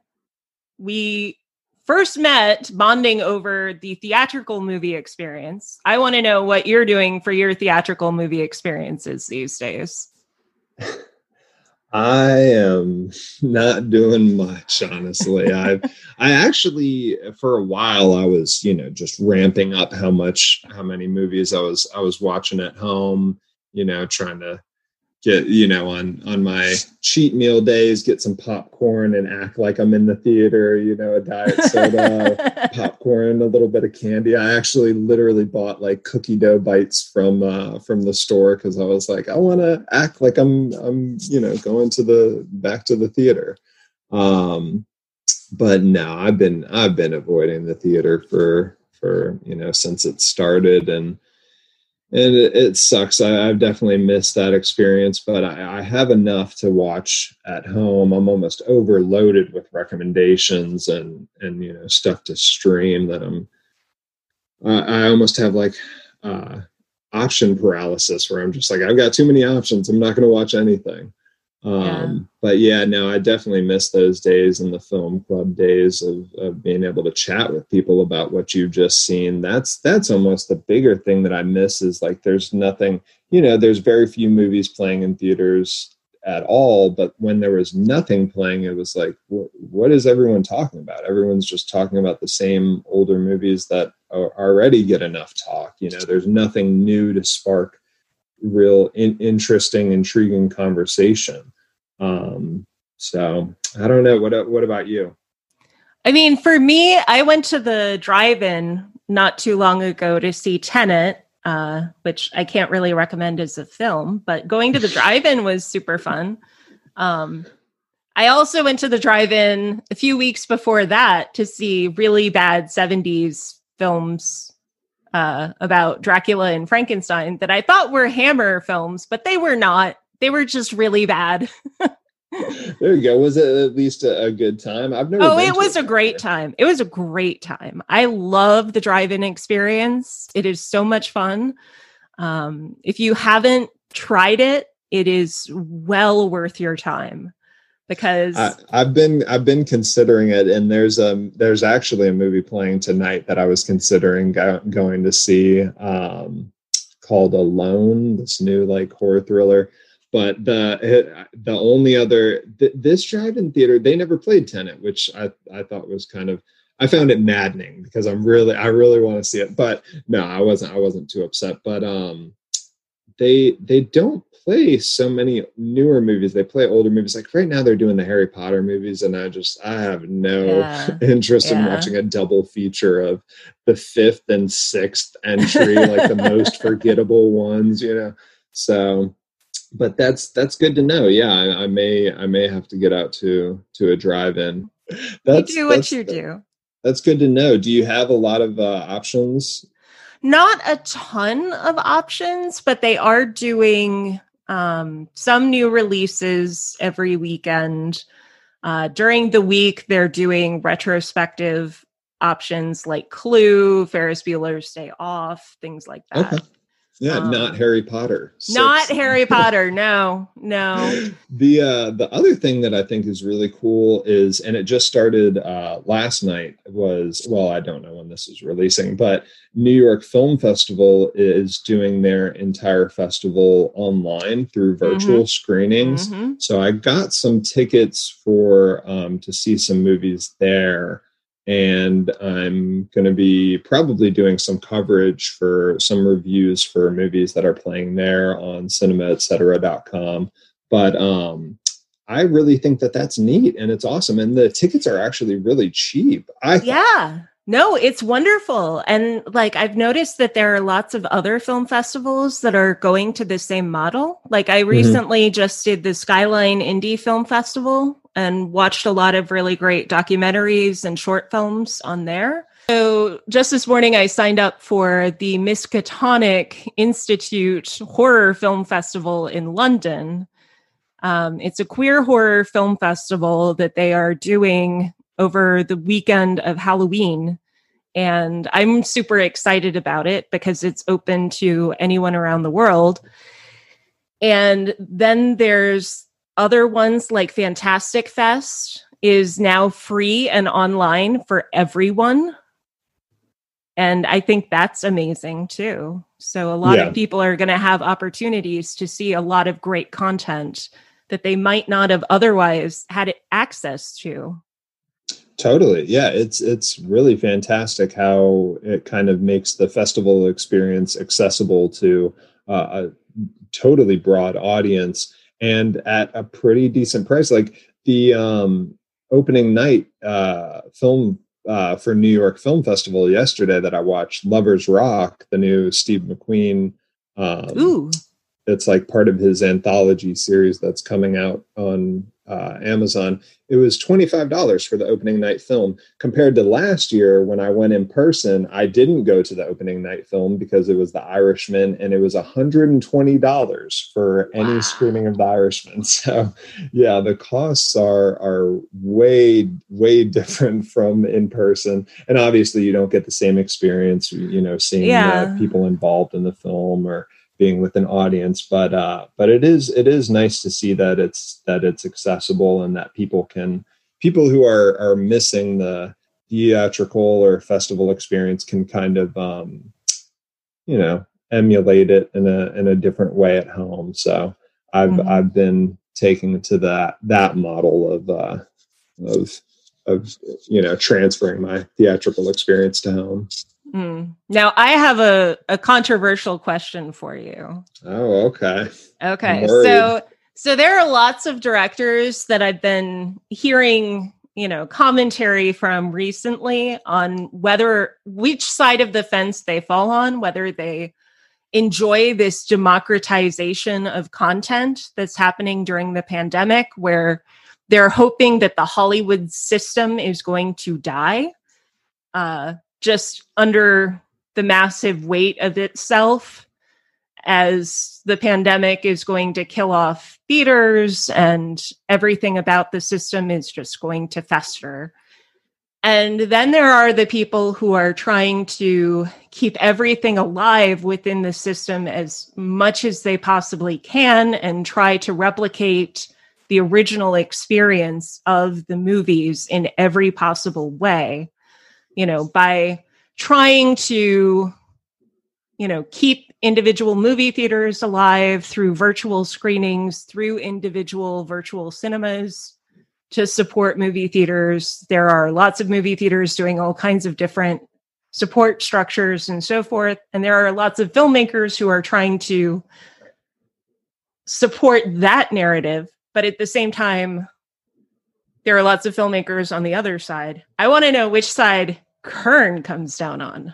We first met bonding over the theatrical movie experience. I want to know what you're doing for your theatrical movie experiences these days. I am not doing much, honestly. I I actually for a while I was, you know, just ramping up how much how many movies I was I was watching at home, you know, trying to get you know on on my cheat meal days get some popcorn and act like i'm in the theater you know a diet soda popcorn a little bit of candy. I actually literally bought like cookie dough bites from uh from the store because i was like i want to act like i'm i'm you know going to the back to the theater. Um but no i've been i've been avoiding the theater for for you know since it started and and it, it sucks. I, have definitely missed that experience, but I, I, have enough to watch at home. I'm almost overloaded with recommendations and and you know stuff to stream that I'm. I almost have like uh, option paralysis, where I'm just like, I've got too many options. I'm not going to watch anything. Um, yeah. But yeah, no, I definitely miss those days in the film club days of, of being able to chat with people about what you've just seen. That's that's almost the bigger thing that I miss is like there's nothing, you know, there's very few movies playing in theaters at all. But when there was nothing playing, it was like, what, what is everyone talking about? Everyone's just talking about the same older movies that already get enough talk. You know, there's nothing new to spark real in, interesting, intriguing conversation. Um, so I don't know. What what about you? I mean, for me, I went to the drive-in not too long ago to see Tenet, uh, which I can't really recommend as a film, but going to the drive-in was super fun. Um, I also went to the drive-in a few weeks before that to see really bad 70s films uh, about Dracula and Frankenstein that I thought were Hammer films, but they were not. They were just really bad. there you go. Was it at least a, a good time? I've never. Oh, it was a great time. It was a great time. I love the drive-in experience. It is so much fun. Um, if you haven't tried it, it is well worth your time because I, have been I've been considering it, and there's um there's actually a movie playing tonight that I was considering go, going to see um, called Alone, this new like horror thriller. But the the only other th- this drive-in theater they never played Tenet, which I I thought was kind of I found it maddening because I'm really I really want to see it. But no, I wasn't I wasn't too upset. But um they they don't play so many newer movies. They play older movies. Like right now they're doing the Harry Potter movies and I just I have no yeah. interest yeah. in watching a double feature of the fifth and sixth entry, like the most forgettable ones, you know. So but that's that's good to know. Yeah, I, I, may I may have to get out to to a drive-in. That's, you do what you do. That's good to know. Do you have a lot of uh, options? Not a ton of options, but they are doing um, some new releases every weekend. Uh, during the week, they're doing retrospective options like Clue, Ferris Bueller's Day Off, things like that. Okay. Yeah, um, not Harry Potter. Six. Not Harry Potter. No, no. the uh, the other thing that I think is really cool is, and it just started uh, last night. Was well, I don't know when this is releasing, but New York Film Festival is doing their entire festival online through virtual mm-hmm. screenings. Mm-hmm. So I got some tickets for um, to see some movies there and I'm going to be probably doing some coverage for some reviews for movies that are playing there on cinemaetcetera.com. But um, I really think that that's neat and it's awesome. And the tickets are actually really cheap. I th- yeah. No, it's wonderful. And like I've noticed that there are lots of other film festivals that are going to the same model. Like I mm-hmm. recently mm-hmm. just did the Skyline Indie Film Festival and watched a lot of really great documentaries and short films on there. So just this morning, I signed up for the Miskatonic Institute Horror Film Festival in London. Um, it's a queer horror film festival that they are doing over the weekend of Halloween. And I'm super excited about it because it's open to anyone around the world. And then there's other ones like Fantastic Fest is now free and online for everyone. And I think that's amazing too. So a lot yeah. of people are going to have opportunities to see a lot of great content that they might not have otherwise had access to. Totally. Yeah, it's it's really fantastic how it kind of makes the festival experience accessible to uh, a totally broad audience and at a pretty decent price. Like the um, opening night uh, film uh, for New York Film Festival yesterday that I watched, Lovers Rock, the new Steve McQueen. Um, Ooh. It's like part of his anthology series that's coming out on uh, Amazon, it was $25 for the opening night film. Compared to last year, when I went in person, I didn't go to the opening night film because it was The Irishman and it was $120 for any wow. screening of The Irishman. So, yeah, the costs are, are way, way different from in person. And obviously, you don't get the same experience, you know, seeing yeah. people involved in the film or being with an audience but uh but it is it is nice to see that it's that it's accessible and that people can people who are are missing the theatrical or festival experience can kind of um you know emulate it in a in a different way at home so i've mm-hmm. i've been taking to that that model of uh of of you know transferring my theatrical experience to home Mm. Now, I have a, a controversial question for you. Oh, okay. Okay. So, so there are lots of directors that I've been hearing, you know, commentary from recently on whether which side of the fence they fall on, whether they enjoy this democratization of content that's happening during the pandemic, where they're hoping that the Hollywood system is going to die. Uh, just under the massive weight of itself as the pandemic is going to kill off theaters and everything about the system is just going to fester. And then there are the people who are trying to keep everything alive within the system as much as they possibly can and try to replicate the original experience of the movies in every possible way you know, by trying to, you know, keep individual movie theaters alive, through virtual screenings, through individual virtual cinemas to support movie theaters. There are lots of movie theaters doing all kinds of different support structures and so forth. And there are lots of filmmakers who are trying to support that narrative. But at the same time, there are lots of filmmakers on the other side. I want to know which side Kern comes down on.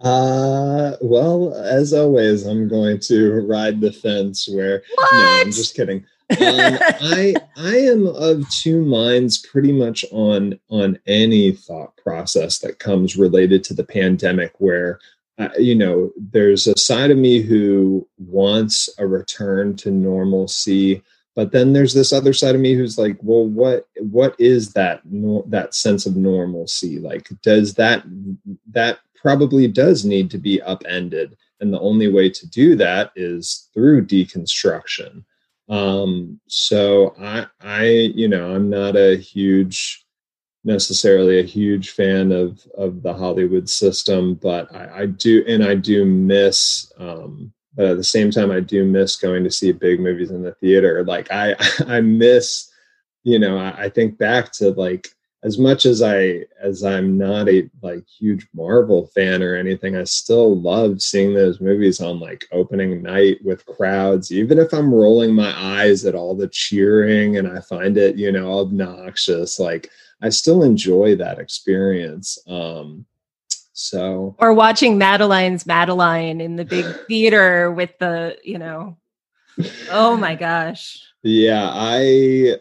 Uh, well, as always, I'm going to ride the fence where what? no, I'm just kidding. um, I I am of two minds pretty much on on any thought process that comes related to the pandemic where uh, you know there's a side of me who wants a return to normalcy but then there's this other side of me who's like well what what is that that sense of normalcy? Like does that that probably does need to be upended. And the only way to do that is through deconstruction. Um so i i you know i'm not a huge necessarily a huge fan of of the hollywood system but i, I do and i do miss um but at the same time i do miss going to see big movies in the theater like i i miss you know i, I think back to like as much as i as i'm not a like huge marvel fan or anything i still love seeing those movies on like opening night with crowds even if i'm rolling my eyes at all the cheering and i find it you know obnoxious like i still enjoy that experience um so or watching Madeline's Madeline in the big theater with the, you know, oh my gosh. Yeah, I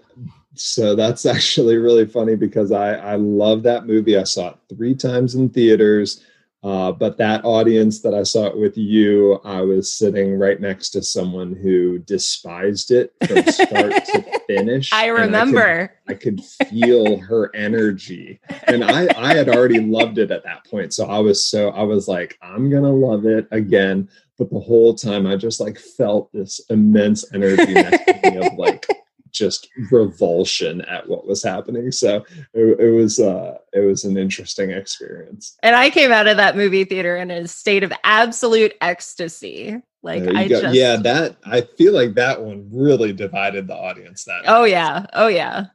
so that's actually really funny because I I love that movie. I saw it three times in theaters. Uh, but that audience that I saw it with you, I was sitting right next to someone who despised it from start to finish. I remember. I could, I could feel her energy, and I I had already loved it at that point. So I was so I was like, I'm gonna love it again. But the whole time, I just like felt this immense energy of like just revulsion at what was happening. So it, it, was uh it was an interesting experience. And I came out of that movie theater in a state of absolute ecstasy. Like I go. just Yeah, that I feel like that one really divided the audience that Oh night. yeah. Oh yeah.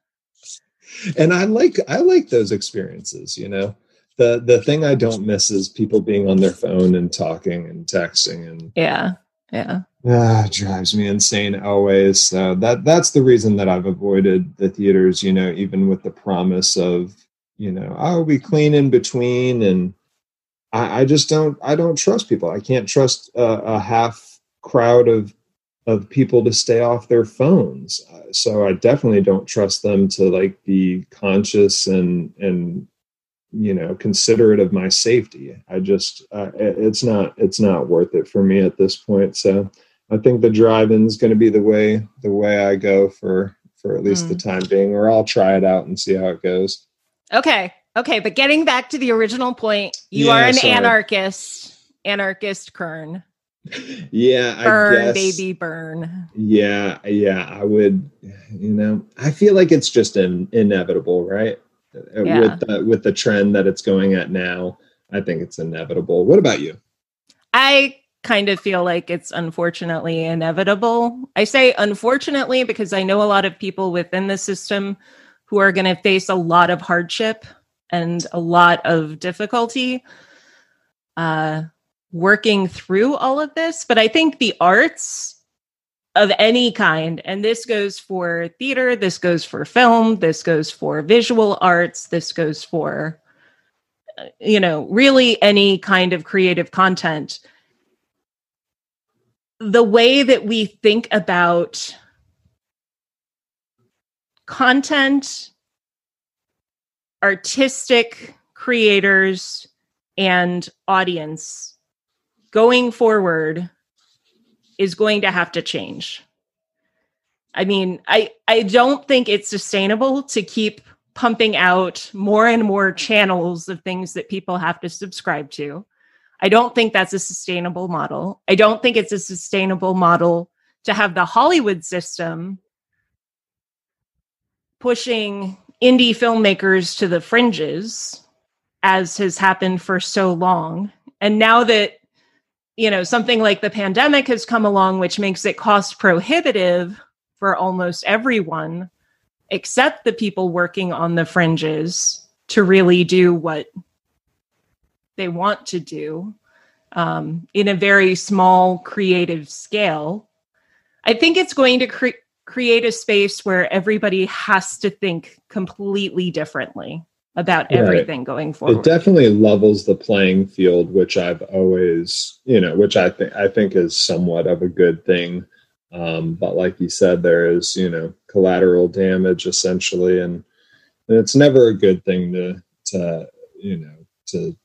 And I like I like those experiences, you know. The the thing I don't miss is people being on their phone and talking and texting and Yeah. Yeah. Ah, drives me insane always. So that that's the reason that I've avoided the theaters. You know, even with the promise of you know, oh, we clean in between, and I, I just don't. I don't trust people. I can't trust a, a half crowd of of people to stay off their phones. Uh, so I definitely don't trust them to like be conscious and and you know considerate of my safety. I just uh, it's not it's not worth it for me at this point. So I think the drive-in is going to be the way the way I go for for at least mm. the time being, or I'll try it out and see how it goes. Okay, okay, but getting back to the original point, you yeah, are an sorry. anarchist, anarchist Kern. Yeah, burn, I guess, baby, burn. Yeah, yeah, I would. You know, I feel like it's just an inevitable, right? Uh, yeah. With the, with the trend that it's going at now, I think it's inevitable. What about you? I kind of feel like it's unfortunately inevitable. I say unfortunately because I know a lot of people within the system who are going to face a lot of hardship and a lot of difficulty uh, working through all of this. But I think the arts of any kind, and this goes for theater, this goes for film, this goes for visual arts, this goes for, uh, you know, really any kind of creative content the way that we think about content, artistic creators, and audience going forward is going to have to change. I mean, I, I don't think it's sustainable to keep pumping out more and more channels of things that people have to subscribe to. I don't think that's a sustainable model. I don't think it's a sustainable model to have the Hollywood system pushing indie filmmakers to the fringes as has happened for so long. And now that you know, something like the pandemic has come along, which makes it cost prohibitive for almost everyone except the people working on the fringes to really do what they want to do um, in a very small creative scale. I think it's going to cre- create a space where everybody has to think completely differently about right. everything going forward. It definitely levels the playing field, which I've always, you know, which I think I think is somewhat of a good thing. Um, but like you said, there is, you know, collateral damage essentially, and, and it's never a good thing to, to, you know, to,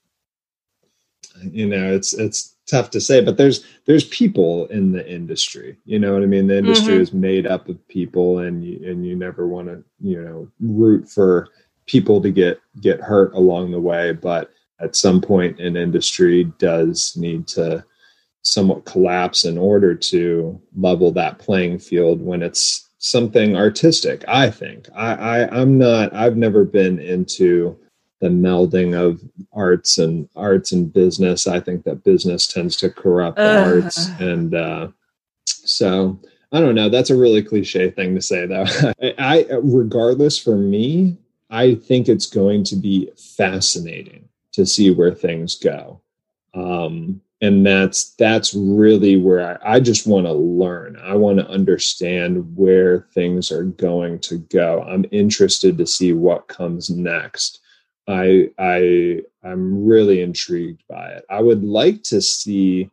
you know, it's it's tough to say, but there's there's people in the industry. You know what I mean? The industry mm-hmm. is made up of people, and you, and you never want to, you know, root for people to get get hurt along the way, but at some point an industry does need to somewhat collapse in order to level that playing field when it's something artistic i think I, I i'm not i've never been into the melding of arts and arts and business. I think that business tends to corrupt uh. arts and uh so i don't know. That's a really cliche thing to say though. I, regardless for me i think it's going to be fascinating to see where things go. Um and that's that's really where I, I just want to learn. I want to understand where things are going to go. I'm interested to see what comes next i i i'm really intrigued by it. I would like to see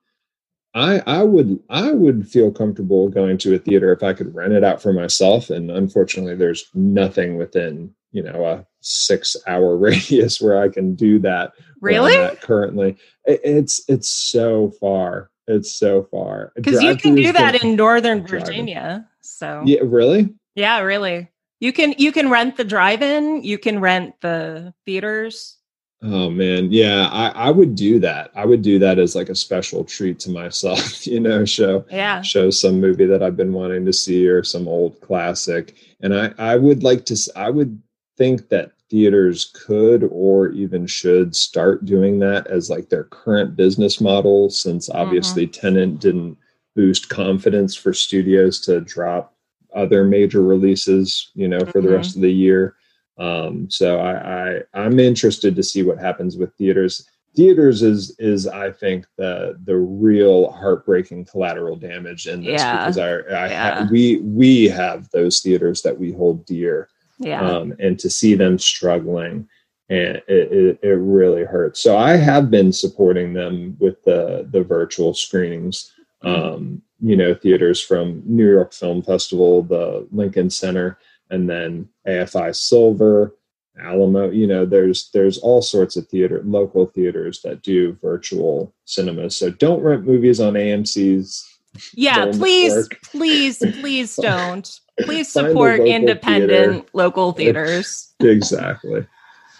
i i would i would feel comfortable going to a theater if i could rent it out for myself and unfortunately there's nothing within you know a six hour radius where i can do that really? currently. It's it's so far it's so far. Because you can do that in northern virginia so. Yeah really? Yeah really you can you can rent the drive-in you can rent the theaters oh man yeah i i would do that i would do that as like a special treat to myself you know show yeah show some movie that i've been wanting to see or some old classic and i i would like to i would think that theaters could or even should start doing that as like their current business model since mm-hmm. obviously mm-hmm. Tenet didn't boost confidence for studios to drop other major releases you know for mm-hmm. the rest of the year um, so I, I i'm interested to see what happens with theaters theaters is is i think the the real heartbreaking collateral damage in this yeah. because I, I yeah. ha- we we have those theaters that we hold dear yeah um, and to see them struggling and it, it, it, really hurts so i have been supporting them with the the virtual screenings. Um, you know theaters from new york film festival the lincoln center and then afi silver alamo you know there's there's all sorts of theater local theaters that do virtual cinemas so don't rent movies on amc's yeah please please please don't. Please support independent theater. local theaters. Exactly.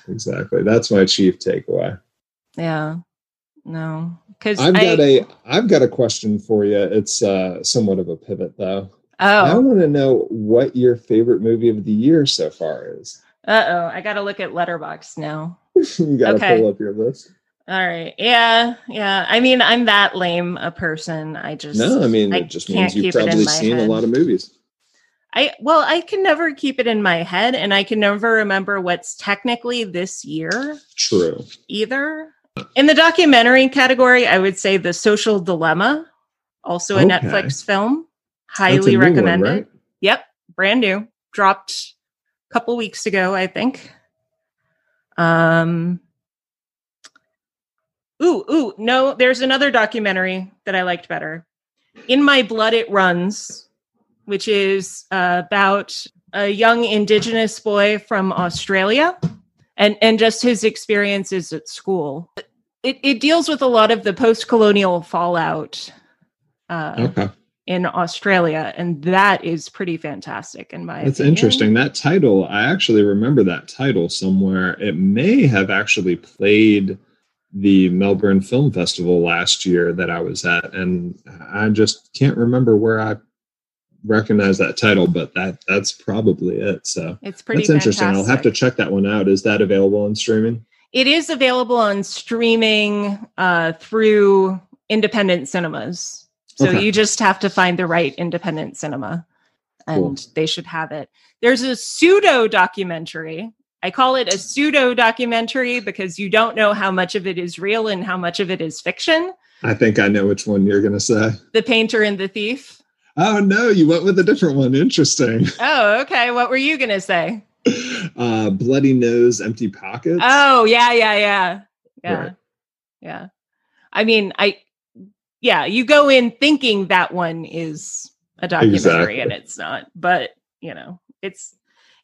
Exactly. That's my chief takeaway. Yeah. No because i've got a i've got a question for you it's uh somewhat of a pivot though oh i want to know what your favorite movie of the year so far is uh-oh i gotta look at Letterboxd now you gotta okay. pull up your list all right. Yeah. Yeah. I mean, I'm that lame a person. I just No, I mean, I it just means you've probably seen head. a lot of movies. I well, I can never keep it in my head and I can never remember what's technically this year. True. Either. In the documentary category, I would say The Social Dilemma, also a okay. Netflix film. Highly recommended. Right? Yep, brand new. Dropped a couple weeks ago, I think. Um Ooh, ooh, no, there's another documentary that I liked better. In My Blood It Runs, which is uh, about a young indigenous boy from Australia and, and just his experiences at school. It, it deals with a lot of the post colonial fallout uh, okay. in Australia, and that is pretty fantastic in my That's opinion. interesting. That title, I actually remember that title somewhere. It may have actually played the Melbourne Film Festival last year that I was at, and I just can't remember where I recognize that title, but that that's probably it. So it's pretty. That's interesting. I'll have to check that one out. Is that available on streaming? It is available on streaming uh, through independent cinemas. So Okay. you just have to find the right independent cinema and Cool. they should have it. There's a pseudo documentary. I call it a pseudo documentary because you don't know how much of it is real and how much of it is fiction. I think I know which one you're going to say. The Painter and the Thief. Oh no, you went with a different one. Interesting. Oh, okay. What were you going to say? Uh, Bloody Nose, Empty Pockets. Oh, yeah, yeah, yeah. Yeah. Right. Yeah. I mean, I yeah, you go in thinking that one is a documentary Exactly. and it's not, but you know, it's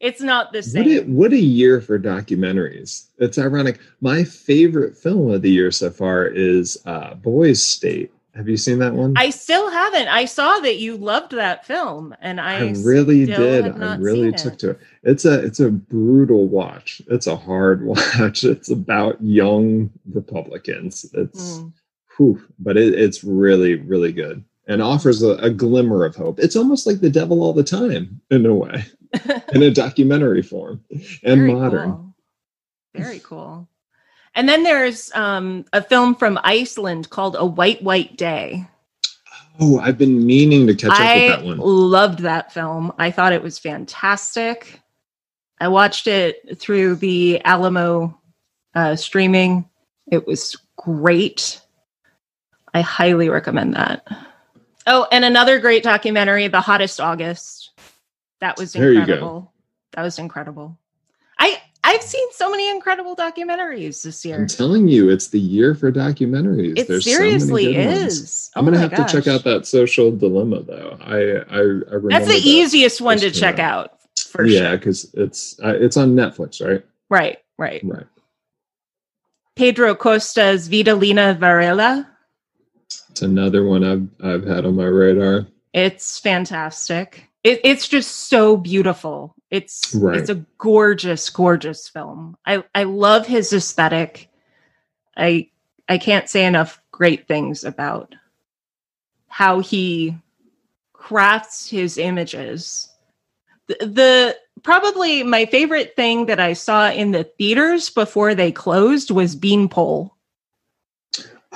it's not the What same. a, what a year for documentaries. It's ironic. My favorite film of the year so far is uh, Boys State. Have you seen that one? I still haven't. I saw that you loved that film and I, I really did. I really took it. to it. It's a it's a brutal watch. It's a hard watch. It's about young Republicans. It's Mm. whew, but it, it's really really good and offers a, a glimmer of hope. It's almost like the devil all the time in a way, in a documentary form and Very modern. cool. Very cool. And then there's um, a film from Iceland called A White White Day. Oh, I've been meaning to catch up I with that one. loved that film. I thought it was fantastic. I watched it through the Alamo uh, streaming. It was great. I highly recommend that. Oh, and another great documentary, The Hottest August. That was There you go. incredible. That was incredible. I've seen so many incredible documentaries this year. I'm telling you, it's the year for documentaries. It There's so many seriously ones. is. I'm Oh gonna have to check out that social dilemma though. I I, I remember That's the that. easiest one to check came out for yeah, sure. because it's uh, it's on Netflix, right? Right, right. Right. Pedro Costa's Vitalina Varela. It's another one I've I've had on my radar. It's fantastic. It, it's just so beautiful. It's Right. it's a gorgeous, gorgeous film. I I love his aesthetic. I I can't say enough great things about how he crafts his images. The, the probably my favorite thing that I saw in the theaters before they closed was Beanpole.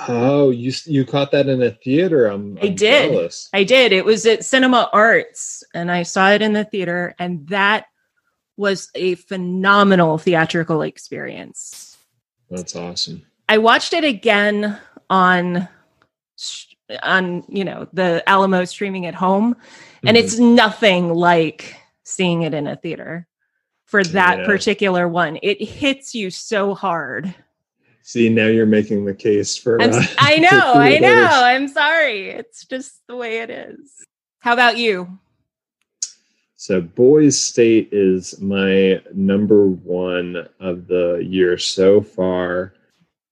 Oh, you you caught that in a theater? I'm, I I'm did. jealous. I did. It was at Cinema Arts, and I saw it in the theater, and that was a phenomenal theatrical experience. That's awesome. I watched it again on on you know the Alamo streaming at home, and Mhm. it's nothing like seeing it in a theater. For that Yeah. particular one, it hits you so hard. See, now you're making the case for. Uh, I know, I know. I'm sorry. It's just the way it is. How about you? So, Boys State is my number one of the year so far.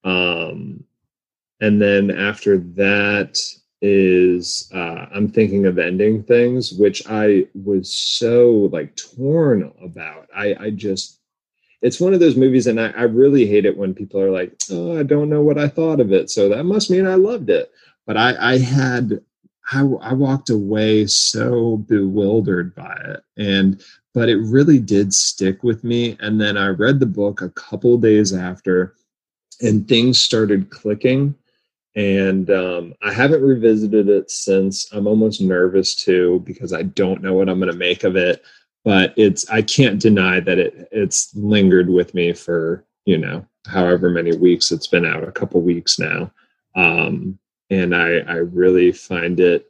Um, and then after that is uh, I'm thinking of ending things, which I was so like torn about. I, I just, it's one of those movies, and I, I really hate it when people are like, "Oh, I don't know what I thought of it," so that must mean I loved it. But I, I had I, I walked away so bewildered by it and but it really did stick with me and then i read the book a couple days after and things started clicking and um, i haven't revisited it since. I'm almost nervous too because i don't know what i'm going to make of it but it's i can't deny that it it's lingered with me for you know however many weeks it's been out a couple weeks now. Um, and I I really find it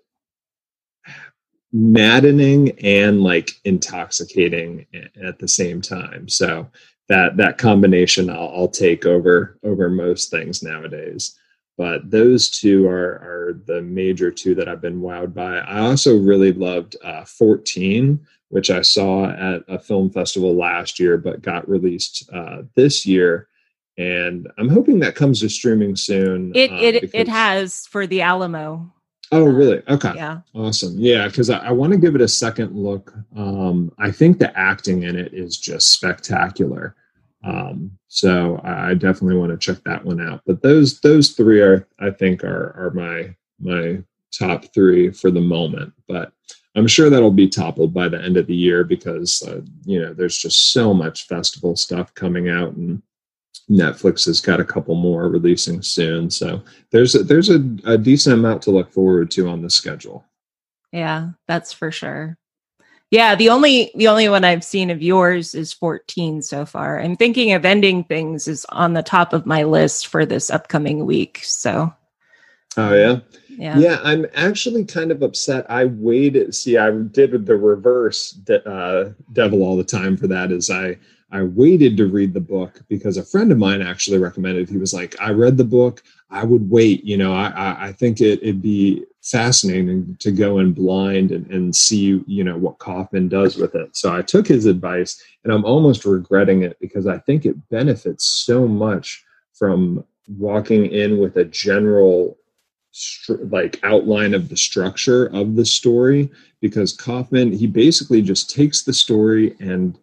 maddening and like intoxicating at the same time. So that that combination I'll, I'll take over over most things nowadays. But those two are are the major two that I've been wowed by. I also really loved uh, 14, which I saw at a film festival last year, but got released uh, this year. And I'm hoping that comes to streaming soon. It uh, it it has for the Alamo. Oh, really? Okay. Yeah. Awesome. Yeah, because I, I want to give it a second look. Um, I think the acting in it is just spectacular. Um, so I I definitely want to check that one out. But those those three are I think are are my my top three for the moment. But I'm sure that'll be toppled by the end of the year because uh, you know there's just so much festival stuff coming out and Netflix has got a couple more releasing soon. So there's a, there's a, a decent amount to look forward to on the schedule. Yeah, that's for sure. Yeah, the only the only one I've seen of yours is 14 so far. I'm thinking of ending things is on the top of my list for this upcoming week. So Oh yeah. Yeah. Yeah, I'm actually kind of upset. I waited. See, I did the reverse de- uh, devil all the time for that. Is I I waited to read the book because a friend of mine actually recommended. He was like, I read the book. I would wait. You know, I I, I think it, it'd be fascinating to go in blind and, and see you know what Kaufman does with it. So I took his advice, and I'm almost regretting it because I think it benefits so much from walking in with a general like outline of the structure of the story because Kaufman he basically just takes the story and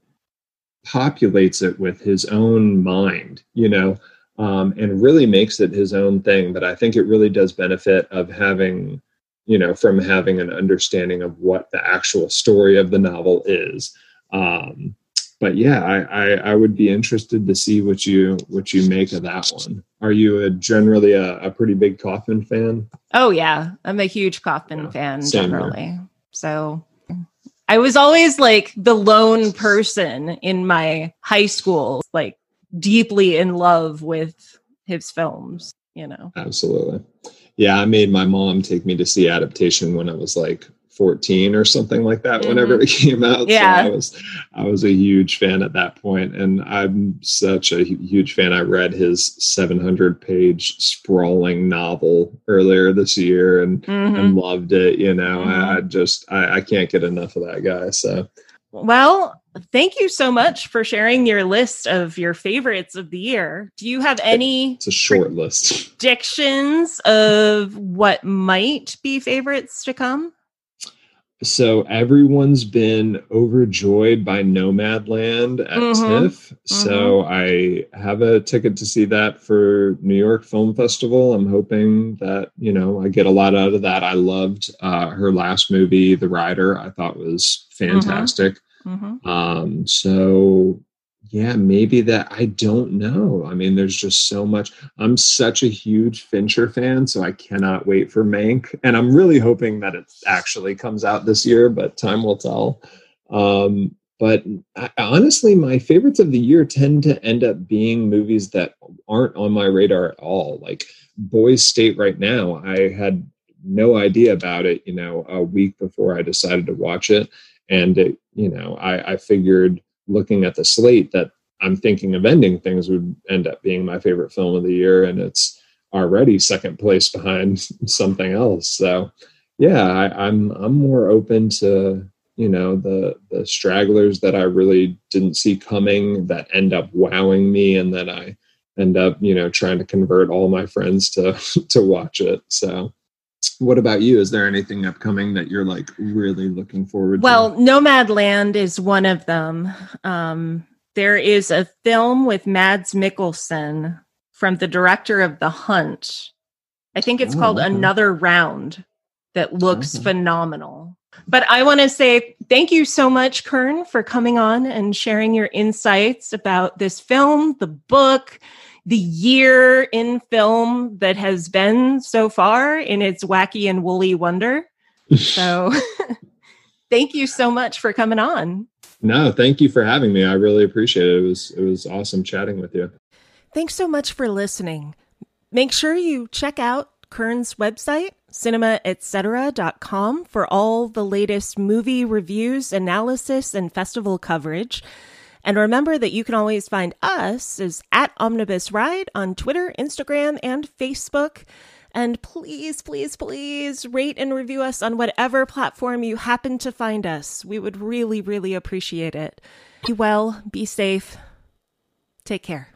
populates it with his own mind, you know, um, and really makes it his own thing. But I think it really does benefit of having, you know, from having an understanding of what the actual story of the novel is. Um, but yeah, I, I, I would be interested to see what you what you make of that one. Are you a, generally a, a pretty big Kaufman fan? Oh yeah, I'm a huge Kaufman yeah, fan generally. Here. So I was always like the lone person in my high school, like deeply in love with his films. You know, absolutely. Yeah, I made my mom take me to see adaptation when I was like 14 or something like that mm-hmm. whenever it came out. Yeah. So i was i was a huge fan at that point and i'm such a huge fan. I read his 700 page sprawling novel earlier this year and mm-hmm. and loved it you know. Mm-hmm. I, I, just I, I can't get enough of that guy so. Well thank you so much for sharing your list of your favorites of the year. Do you have any it's a short list. predictions of what might be favorites to come so everyone's been overjoyed by Nomadland at mm-hmm. TIFF. So mm-hmm. I have a ticket to see that for New York Film Festival. I'm hoping that you know I get a lot out of that. I loved uh, her last movie, The Rider. I thought was mm-hmm. fantastic. Mm-hmm. Um, so yeah, maybe that I don't know. I mean, there's just so much. I'm such a huge Fincher fan, so I cannot wait for Mank, and I'm really hoping that it actually comes out this year, but time will tell. Um, but I, honestly, my favorites of the year tend to end up being movies that aren't on my radar at all. Like Boys State right now, I had no idea about it, you know, a week before I decided to watch it, and it, you know, I, I figured looking at the slate that I'm thinking of ending things would end up being my favorite film of the year, and it's already second place behind something else. So, yeah, I, I'm I'm more open to you know the the stragglers that I really didn't see coming that end up wowing me, and that I end up you know trying to convert all my friends to to watch it. So what about you? Is there anything upcoming that you're like really looking forward well, to? Well, Nomadland is one of them. Um, there is a film with Mads Mikkelsen from the director of The Hunt. I think it's oh, called okay. Another Round that looks okay. phenomenal. But I want to say thank you so much, Kern, for coming on and sharing your insights about this film, the book, the year in film that has been so far in its wacky and woolly wonder. So thank you so much for coming on. No, thank you for having me. I really appreciate it. It was it was awesome chatting with you. Thanks so much for listening. Make sure you check out Kern's website, cinemaetc.com, for all the latest movie reviews, analysis, and festival coverage. And remember that you can always find us as at Omnibus Ride on Twitter, Instagram, and Facebook. And please, please, please rate and review us on whatever platform you happen to find us. We would really, really appreciate it. Be well, be safe. Take care.